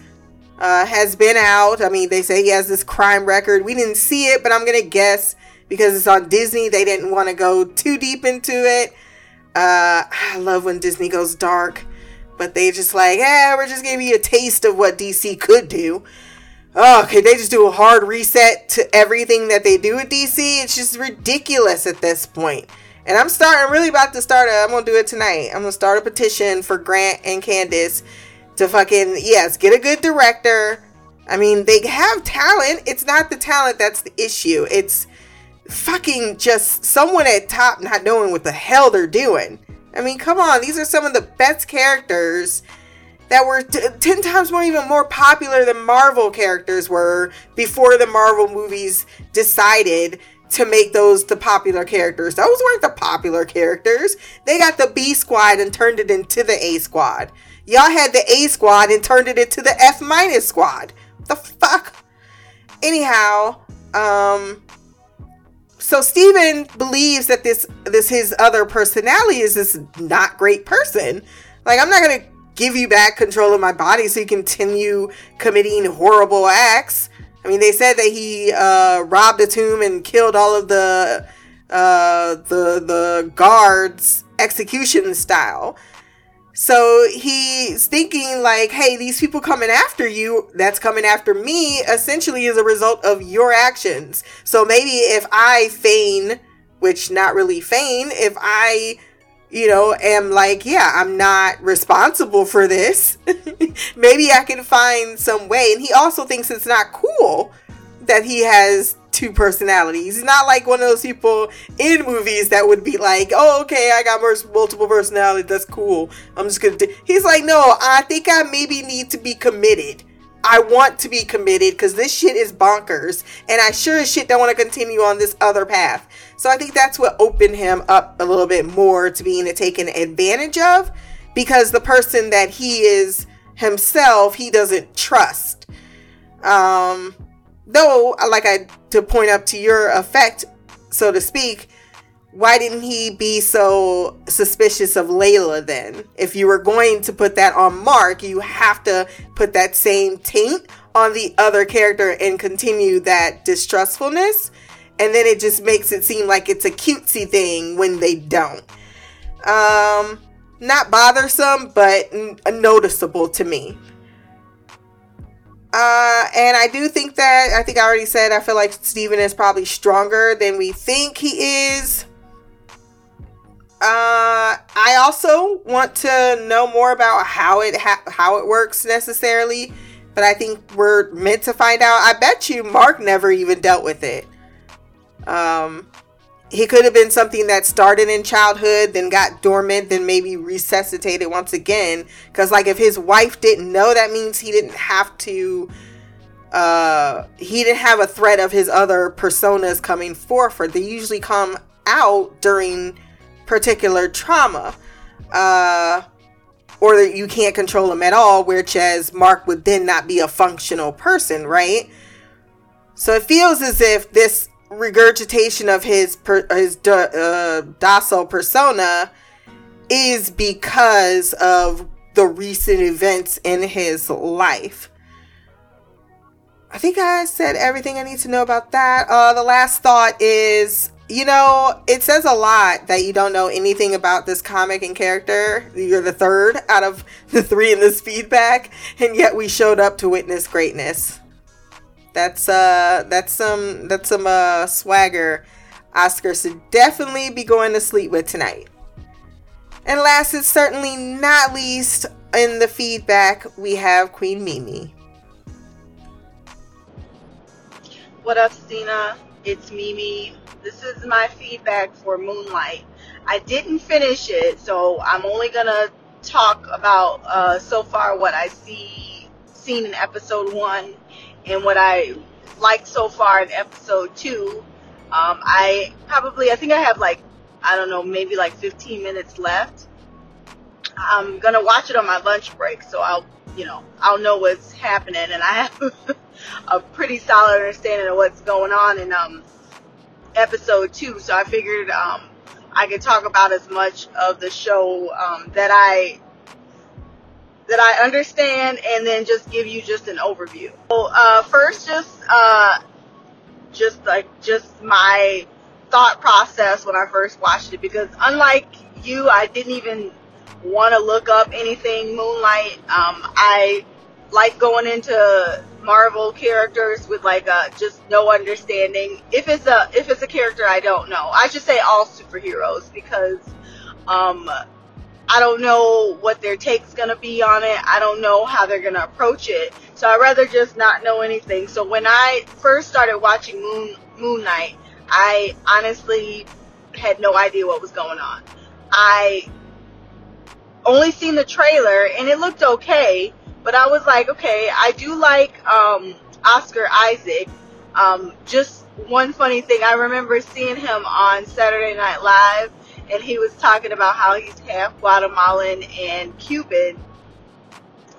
uh, has been out. I mean, they say he has this crime record. We didn't see it, but I'm going to guess because it's on Disney, they didn't want to go too deep into it. Uh, I love when Disney goes dark, but they just like, yeah, we're just giving you a taste of what DC could do. Oh, okay, they just do a hard reset to everything that they do at DC? It's just ridiculous at this point. And I'm starting, really about to start, i am gonna do it tonight. I'm gonna start a petition for Grant and Candace to fucking, yes, get a good director. I mean, they have talent. It's not the talent that's the issue. It's fucking just someone at top not knowing what the hell they're doing. I mean, come on, these are some of the best characters that were t- 10 times more even more popular than Marvel characters were before the Marvel movies decided to make those the popular characters. Those weren't the popular characters. They got the B squad and turned it into the A squad. Y'all had the A squad and turned it into the F minus squad. The fuck? Anyhow, um so Steven believes that this this his other personality is this not great person. Like I'm not gonna give you back control of my body so you continue committing horrible acts. I mean, they said that he uh, robbed a tomb and killed all of the uh, the the guards execution style. So he's thinking like, hey, these people coming after you, that's coming after me, essentially is a result of your actions. So maybe if I feign, which not really feign, if I you know, am like, yeah, I'm not responsible for this. Maybe I can find some way. And he also thinks it's not cool that he has two personalities. He's not like one of those people in movies that would be like, oh, okay, I got multiple personalities. That's cool. I'm just going to. Do-. He's like, no, I think I maybe need to be committed. I want to be committed because this shit is bonkers. And I sure as shit don't want to continue on this other path. So I think that's what opened him up a little bit more to being taken advantage of because the person that he is himself, he doesn't trust. Um, though, like I to point up to your effect, so to speak, why didn't he be so suspicious of Layla then? If you were going to put that on Mark, you have to put that same taint on the other character and continue that distrustfulness and then it just makes it seem like it's a cutesy thing when they don't. Um, not bothersome, but n- noticeable to me. Uh, and I do think that I think I already said I feel like Steven is probably stronger than we think he is. Uh, I also want to know more about how it ha- how it works necessarily, but I think we're meant to find out. I bet you Mark never even dealt with it. Um, he could have been something that started in childhood, then got dormant, then maybe resuscitated once again. Because like if his wife didn't know, that means he didn't have to. Uh, he didn't have a threat of his other personas coming forward. They usually come out during particular trauma. Uh, or that you can't control them at all, which as Mark would then not be a functional person, right? So it feels as if this regurgitation of his per, his do, uh, docile persona is because of the recent events in his life. I think I said everything I need to know about that. Uh, the last thought is you know, it says a lot that you don't know anything about this comic and character. You're the third out of the three in this feedback, and yet we showed up to witness greatness. That's uh that's some that's some uh swagger Oscar should definitely be going to sleep with tonight. And last and certainly not least in the feedback, we have Queen Mimi. What up, Cena? It's Mimi. This is my feedback for Moon Knight. I didn't finish it, so I'm only gonna talk about uh, so far what I see seen in episode one and what I liked so far in episode two. Um, I probably I think I have like I don't know maybe like 15 minutes left. I'm gonna watch it on my lunch break, so I'll you know I'll know what's happening, and I have a pretty solid understanding of what's going on in um episode two. So I figured um I could talk about as much of the show um, that I that I understand, and then just give you just an overview. So uh, first, just uh, just like just my thought process when I first watched it, because unlike you, I didn't even want to look up anything Moon Knight. Um, I like going into Marvel characters with like a just no understanding. If it's a if it's a character I don't know, I should say all superheroes because um, I don't know what their take's gonna be on it. I don't know how they're gonna approach it. So I'd rather just not know anything. So when I first started watching Moon Moon Knight, I honestly had no idea what was going on. I only seen the trailer and it looked okay, but I was like, okay, I do like um, Oscar Isaac. Um, just one funny thing, I remember seeing him on Saturday Night Live, and he was talking about how he's half Guatemalan and Cuban,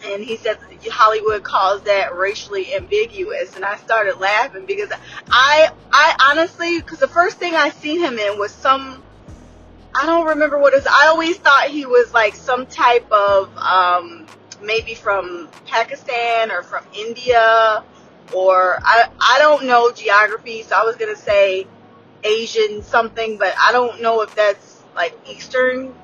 and he said Hollywood calls that racially ambiguous, and I started laughing because I, I honestly, because the first thing I seen him in was some. I don't remember what it was. I always thought he was like some type of um, maybe from Pakistan or from India or I I don't know geography, so I was gonna say Asian something, but I don't know if that's like Eastern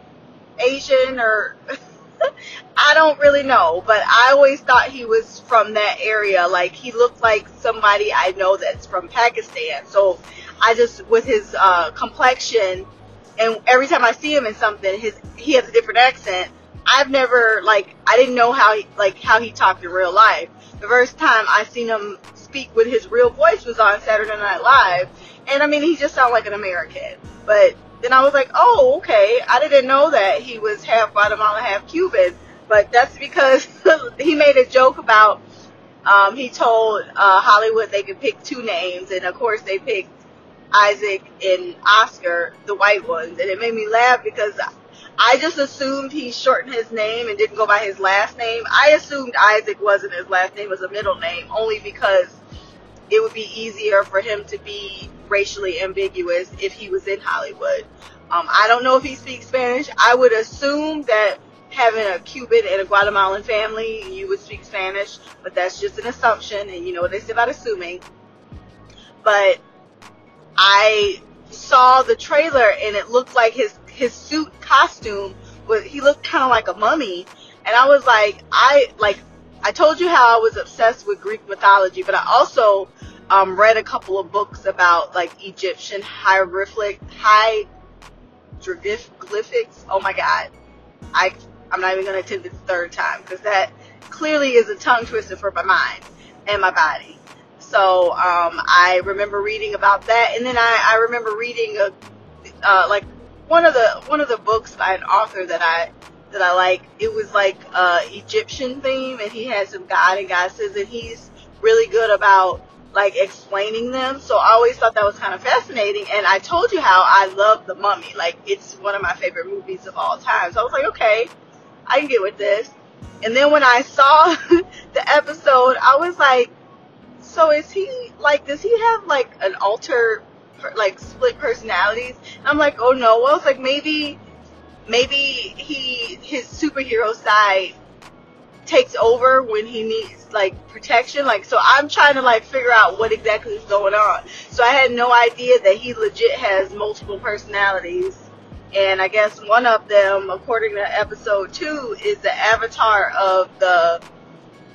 Asian or I don't really know, but I always thought he was from that area. Like he looked like somebody I know that's from Pakistan. So I just with his uh, complexion, and every time I see him in something, his he has a different accent. I've never like I didn't know how he like how he talked in real life. The first time I seen him speak with his real voice was on Saturday Night Live, and I mean he just sounded like an American. But then I was like, oh okay, I didn't know that he was half Guatemalan, half Cuban. But that's because he made a joke about um, he told uh, Hollywood they could pick two names, and of course they picked Isaac and Oscar, the white ones, and it made me laugh because I just assumed he shortened his name and didn't go by his last name. I assumed Isaac wasn't his last name, was a middle name, only because it would be easier for him to be racially ambiguous if he was in Hollywood. Um, I don't know if he speaks Spanish. I would assume that having a Cuban and a Guatemalan family, you would speak Spanish, but that's just an assumption, and you know what they say about assuming. But I saw the trailer and it looked like his his suit costume was he looked kind of like a mummy and I was like I like I told you how I was obsessed with Greek mythology, but I also um, read a couple of books about like Egyptian hieroglyphic hieroglyphics. Oh my god, I I'm not even gonna attempt it the third time because that clearly is a tongue twister for my mind and my body. So um, I remember reading about that, and then I, I remember reading a uh, like one of the one of the books by an author that I that I like. It was like uh, Egyptian theme, and he had some god and goddesses, and he's really good about like explaining them. So I always thought that was kind of fascinating. And I told you how I love The Mummy. Like it's one of my favorite movies of all time. So I was like, okay, I can get with this. And then when I saw the episode, I was like, so is he like, does he have like an alter, like split personalities? I'm like, oh no. Well, it's like maybe, maybe he, his superhero side takes over when he needs like protection. Like, so I'm trying to like figure out what exactly is going on. So I had no idea that he legit has multiple personalities. And I guess one of them, according to episode two, is the avatar of the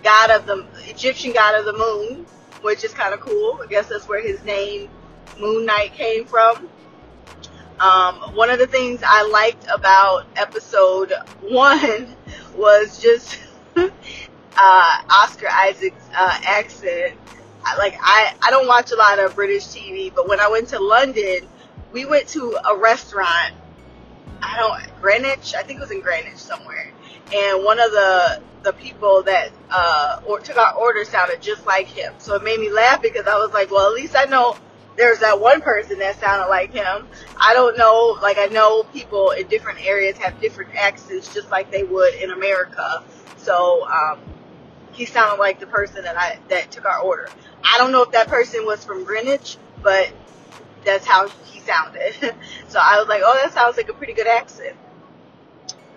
god of the Egyptian god of the moon, which is kind of cool. I guess that's where his name Moon Knight came from. Um, one of the things I liked about episode one was just uh, Oscar Isaac's uh, accent. I, like I, I don't watch a lot of British TV, but when I went to London, we went to a restaurant. I don't Greenwich. I think it was in Greenwich somewhere. And one of the the people that uh, or, took our order sounded just like him. So it made me laugh because I was like, well, at least I know there's that one person that sounded like him. I don't know, like I know people in different areas have different accents just like they would in America. So um, he sounded like the person that I that took our order. I don't know if that person was from Greenwich, but that's how he sounded. so I was like, oh, that sounds like a pretty good accent.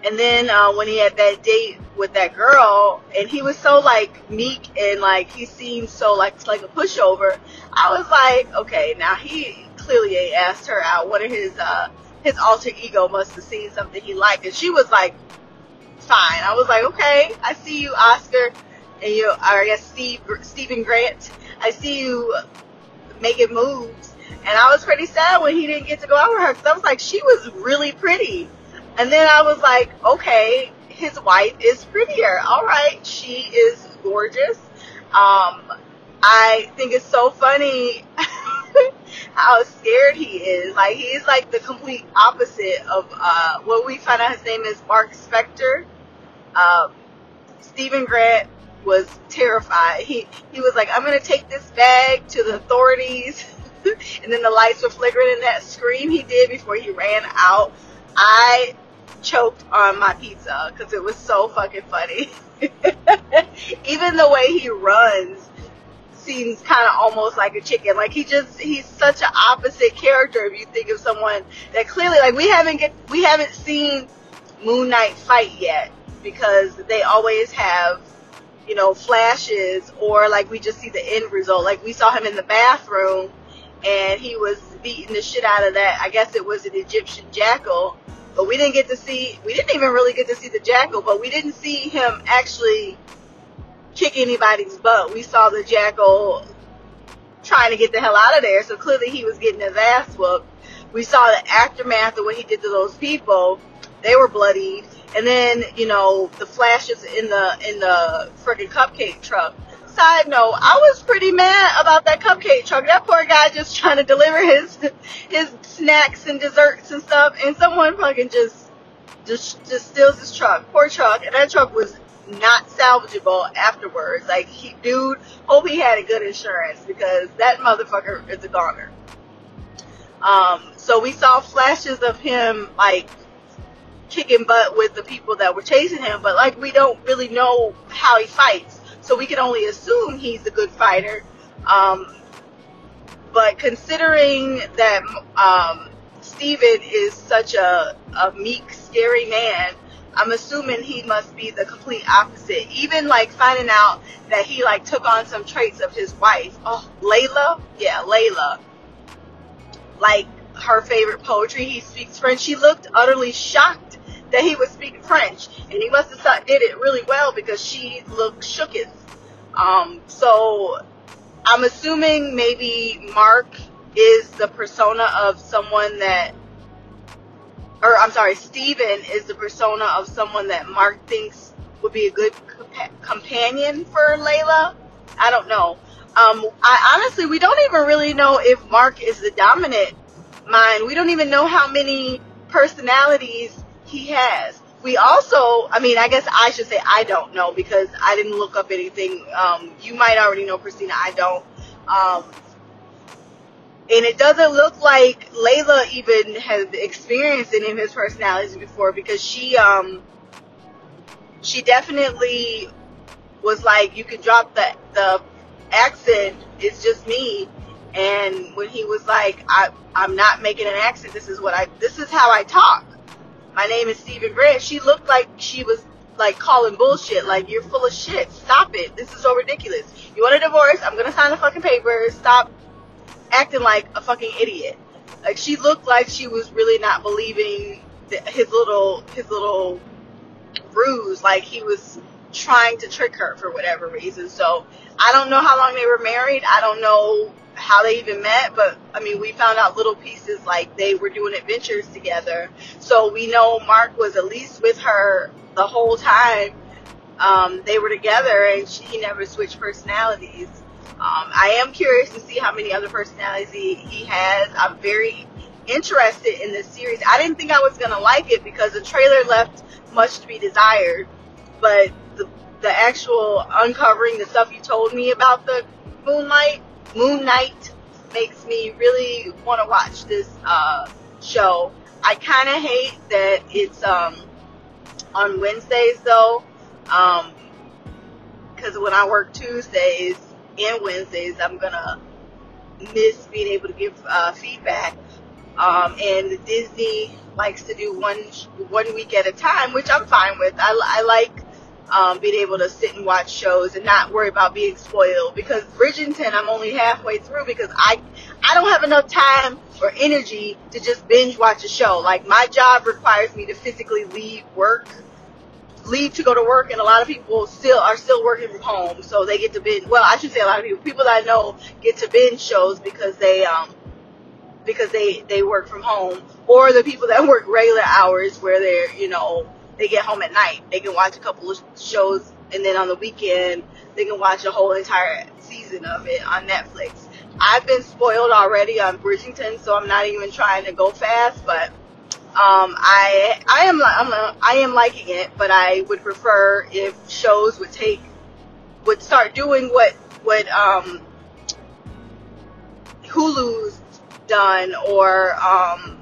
And then uh, when he had that date with that girl, and he was so like meek and like he seemed so like like a pushover, I was like, okay, now he clearly ain't asked her out. One of his uh, his alter ego must have seen something he liked, and she was like, fine. I was like, okay, I see you, Oscar, and you, I guess Steve Steven Grant. I see you making moves, and I was pretty sad when he didn't get to go out with her because I was like, she was really pretty. And then I was like, okay, his wife is prettier. All right, she is gorgeous. Um, I think it's so funny how scared he is. Like he's like the complete opposite of uh, what we find out his name is Mark Spector. Um, Steven Grant was terrified. He he was like, I'm gonna take this bag to the authorities. and then the lights were flickering and that scream he did before he ran out. I choked on my pizza because it was so fucking funny. Even the way he runs seems kind of almost like a chicken. Like he just he's such an opposite character if you think of someone that clearly like we haven't get we haven't seen Moon Knight fight yet because they always have you know flashes or like we just see the end result. Like we saw him in the bathroom and he was beating the shit out of that. I guess it was an Egyptian jackal but we didn't get to see we didn't even really get to see the jackal but we didn't see him actually kick anybody's butt. We saw the jackal trying to get the hell out of there so clearly he was getting his ass whooped. We saw the aftermath of what he did to those people. They were bloodied. and then you know the flashes in the in the freaking cupcake truck side note, I was pretty mad about that cupcake truck. That poor guy just trying to deliver his his snacks and desserts and stuff, and someone fucking just just just steals his truck. Poor truck, and that truck was not salvageable afterwards. Like he, dude, hope he had a good insurance because that motherfucker is a goner. Um, so we saw flashes of him like kicking butt with the people that were chasing him, but like we don't really know how he fights. So we can only assume he's a good fighter. Um, but considering that um, Steven is such a, a meek, scary man, I'm assuming he must be the complete opposite. Even like finding out that he like took on some traits of his wife. Oh, Layla? Yeah, Layla. Like her favorite poetry, he speaks French. She looked utterly shocked that he was speaking French, and he must have did it really well because she looked shooketh. Um, so I'm assuming maybe Mark is the persona of someone that, or I'm sorry, Steven is the persona of someone that Mark thinks would be a good compa- companion for Layla. I don't know. Um, I honestly, we don't even really know if Mark is the dominant mind. We don't even know how many personalities he has. We also, I mean, I guess I should say I don't know because I didn't look up anything. Um, you might already know, Christina. I don't. Um, and it doesn't look like Layla even has experienced any of his personalities before because she, um, she definitely was like, you can drop the the accent. It's just me. And when he was like, I, I'm not making an accent. This is what I. This is how I talk. My name is Steven Grant. She looked like she was like calling bullshit. Like you're full of shit. Stop it. This is so ridiculous. You want a divorce? I'm gonna sign the fucking papers. Stop acting like a fucking idiot. Like she looked like she was really not believing his little his little ruse. Like he was trying to trick her for whatever reason. So I don't know how long they were married. I don't know how they even met, but I mean, we found out little pieces like they were doing adventures together. So we know Mark was at least with her the whole time um, they were together, and she, he never switched personalities. Um, I am curious to see how many other personalities he, he has. I'm very interested in this series. I didn't think I was gonna like it because the trailer left much to be desired, but the the actual uncovering the stuff you told me about the Moonlight Moon Knight makes me really want to watch this uh, show. I kind of hate that it's um, on Wednesdays though, because when I work Tuesdays and Wednesdays, I'm gonna miss being able to give uh, feedback. Um, and Disney likes to do one one week at a time, which I'm fine with. I, I like um, being able to sit and watch shows and not worry about being spoiled. Because Bridgerton, I'm only halfway through because I I don't have enough time or energy to just binge watch a show. Like my job requires me to physically leave work, leave to go to work, and a lot of people still are still working from home, so they get to binge. Well, I should say a lot of people, people that I know get to binge shows because they um because they they work from home, or the people that work regular hours where they're you know they get home at night. They can watch a couple of shows, and then on the weekend they can watch a whole entire season of it on Netflix. I've been spoiled already on Bridgerton, so I'm not even trying to go fast. But um, I I am I'm I am liking it, but I would prefer if shows would take would start doing what what um, Hulu's done or um,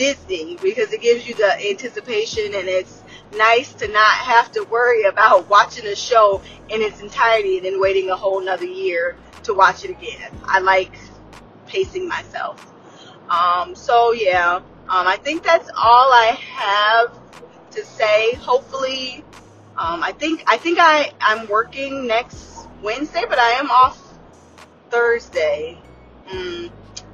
Disney because it gives you the anticipation and it's nice to not have to worry about watching a show in its entirety and then waiting a whole nother year to watch it again. I like pacing myself. Um, so yeah, um, I think that's all I have to say. Hopefully, um, I think I think I I'm working next Wednesday, but I am off Thursday. Mm,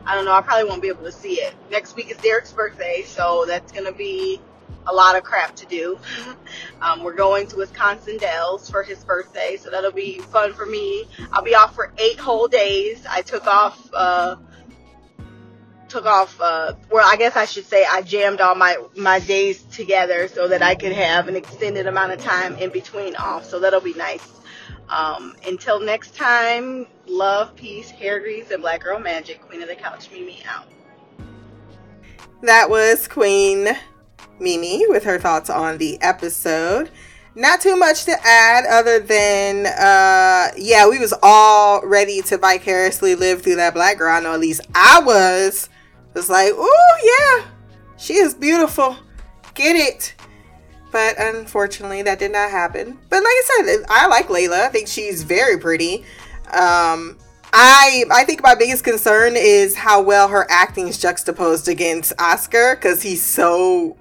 I don't know. I probably won't be able to see it. Next week is Derek's birthday, so that's gonna be a lot of crap to do. um, we're going to Wisconsin Dells for his birthday, so that'll be fun for me. I'll be off for eight whole days. I took off. Uh, took off uh well I guess I should say I jammed all my my days together so that I could have an extended amount of time in between off so that'll be nice um until next time love peace hair grease and black girl magic queen of the couch mimi out That was Queen Mimi with her thoughts on the episode. Not too much to add other than uh yeah, we was all ready to vicariously live through that black girl. I know at least I was. Was like, oh yeah, she is beautiful. Get it. But unfortunately that did not happen. But like I said, I like Layla. I think she's very pretty. Um I I think my biggest concern is how well her acting is juxtaposed against Oscar because he's so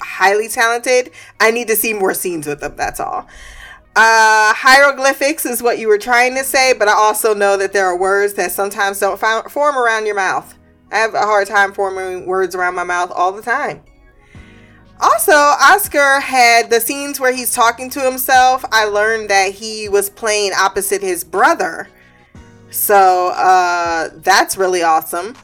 highly talented. I need to see more scenes with him. That's all. Uh, hieroglyphics is what you were trying to say, but I also know that there are words that sometimes don't fo- form around your mouth. I have a hard time forming words around my mouth all the time. Also, Oscar had the scenes where he's talking to himself. I learned that he was playing opposite his brother. So, uh, that's really awesome.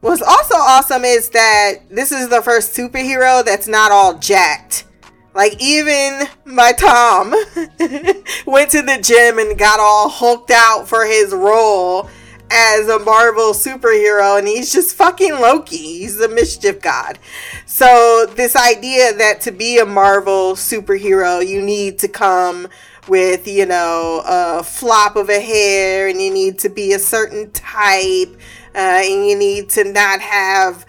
What's also awesome is that this is the first superhero that's not all jacked. Like, even my Tom went to the gym and got all hulked out for his role as a Marvel superhero, and he's just fucking Loki. He's the mischief god. So, this idea that to be a Marvel superhero, you need to come with, you know, a flop of a hair, and you need to be a certain type, uh, and you need to not have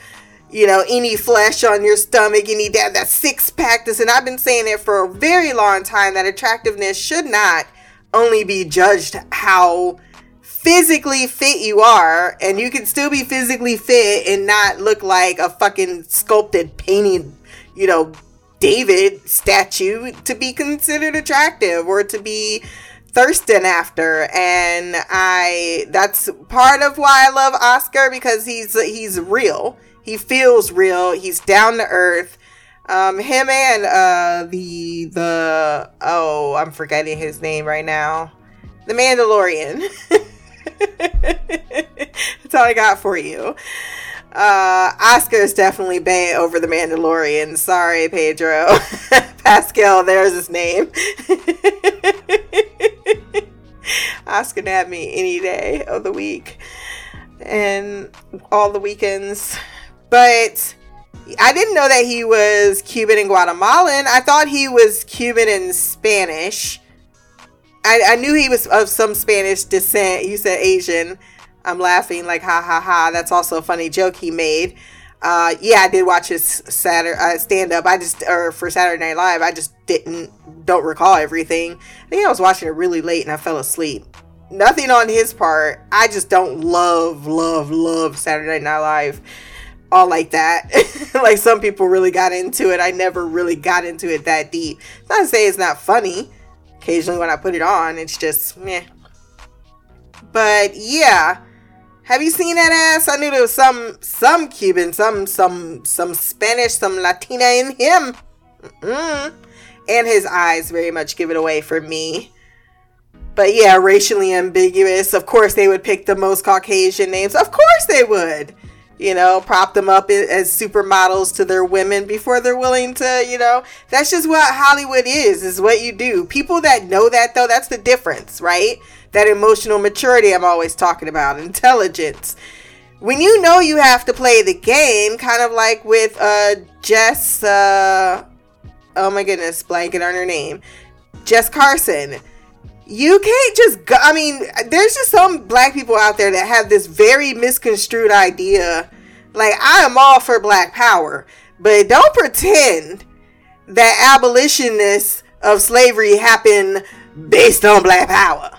you know, any flesh on your stomach. You need to have that six pack. This, and I've been saying it for a very long time that attractiveness should not only be judged how physically fit you are, and you can still be physically fit and not look like a fucking sculpted painting, you know, David statue to be considered attractive or to be thirsting after and i that's part of why i love oscar because he's he's real he feels real. He's down to earth. Um, him and uh the the oh I'm forgetting his name right now. The Mandalorian. That's all I got for you. Uh, Oscar's definitely bay over the Mandalorian. Sorry, Pedro. Pascal, there's his name. Oscar nab me any day of the week and all the weekends. But I didn't know that he was Cuban and Guatemalan. I thought he was Cuban and Spanish. I, I knew he was of some Spanish descent. You said Asian. I'm laughing like ha ha ha. That's also a funny joke he made. Uh, yeah, I did watch his Saturday uh, stand up. I just or for Saturday Night Live. I just didn't don't recall everything. I think I was watching it really late and I fell asleep. Nothing on his part. I just don't love love love Saturday Night Live all like that. like some people really got into it. I never really got into it that deep. Not to say it's not funny. Occasionally when I put it on, it's just meh. But yeah. Have you seen that ass? I knew there was some some Cuban, some some some Spanish, some Latina in him. Mm-mm. And his eyes very much give it away for me. But yeah, racially ambiguous. Of course, they would pick the most Caucasian names. Of course, they would you know, prop them up as supermodels to their women before they're willing to, you know, that's just what Hollywood is, is what you do. People that know that, though, that's the difference, right? That emotional maturity I'm always talking about, intelligence. When you know you have to play the game, kind of like with uh, Jess, uh, oh my goodness, blanket on her name, Jess Carson you can't just go. I mean, there's just some black people out there that have this very misconstrued idea. Like, I am all for black power, but don't pretend that abolitionists of slavery happen based on black power.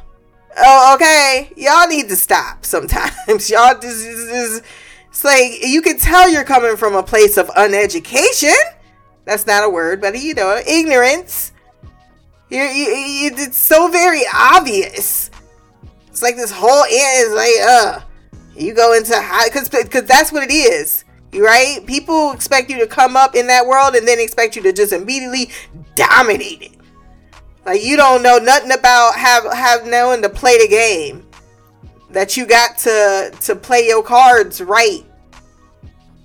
Oh, okay. Y'all need to stop sometimes. Y'all just, just, it's like you can tell you're coming from a place of uneducation. That's not a word, but you know, ignorance you're, you, it's so very obvious. It's like this whole end is like, uh, you go into high, because because that's what it is, right? People expect you to come up in that world and then expect you to just immediately dominate it. Like you don't know nothing about have have knowing to play the game. That you got to to play your cards right.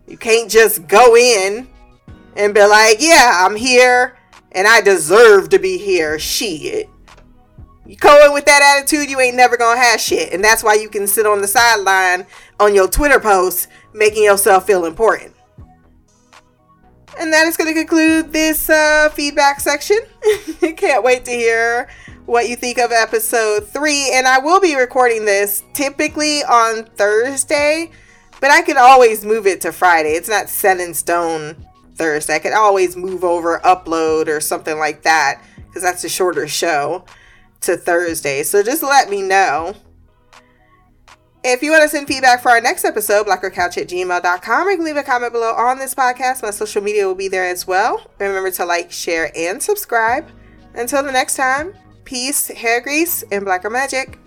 You can't just go in and be like, yeah, I'm here and I deserve to be here. Shit. You go in with that attitude, you ain't never gonna have shit. And that's why you can sit on the sideline on your Twitter posts making yourself feel important. And that is going to conclude this uh, feedback section. Can't wait to hear what you think of episode three. And I will be recording this typically on Thursday, but I can always move it to Friday. It's not set in stone Thursday. I could always move over, upload, or something like that because that's a shorter show to Thursday. So just let me know. If you want to send feedback for our next episode, blackgirlcouch at gmail.com, or leave a comment below on this podcast. My social media will be there as well. Remember to like, share, and subscribe. Until the next time, peace, hair grease, and blacker magic.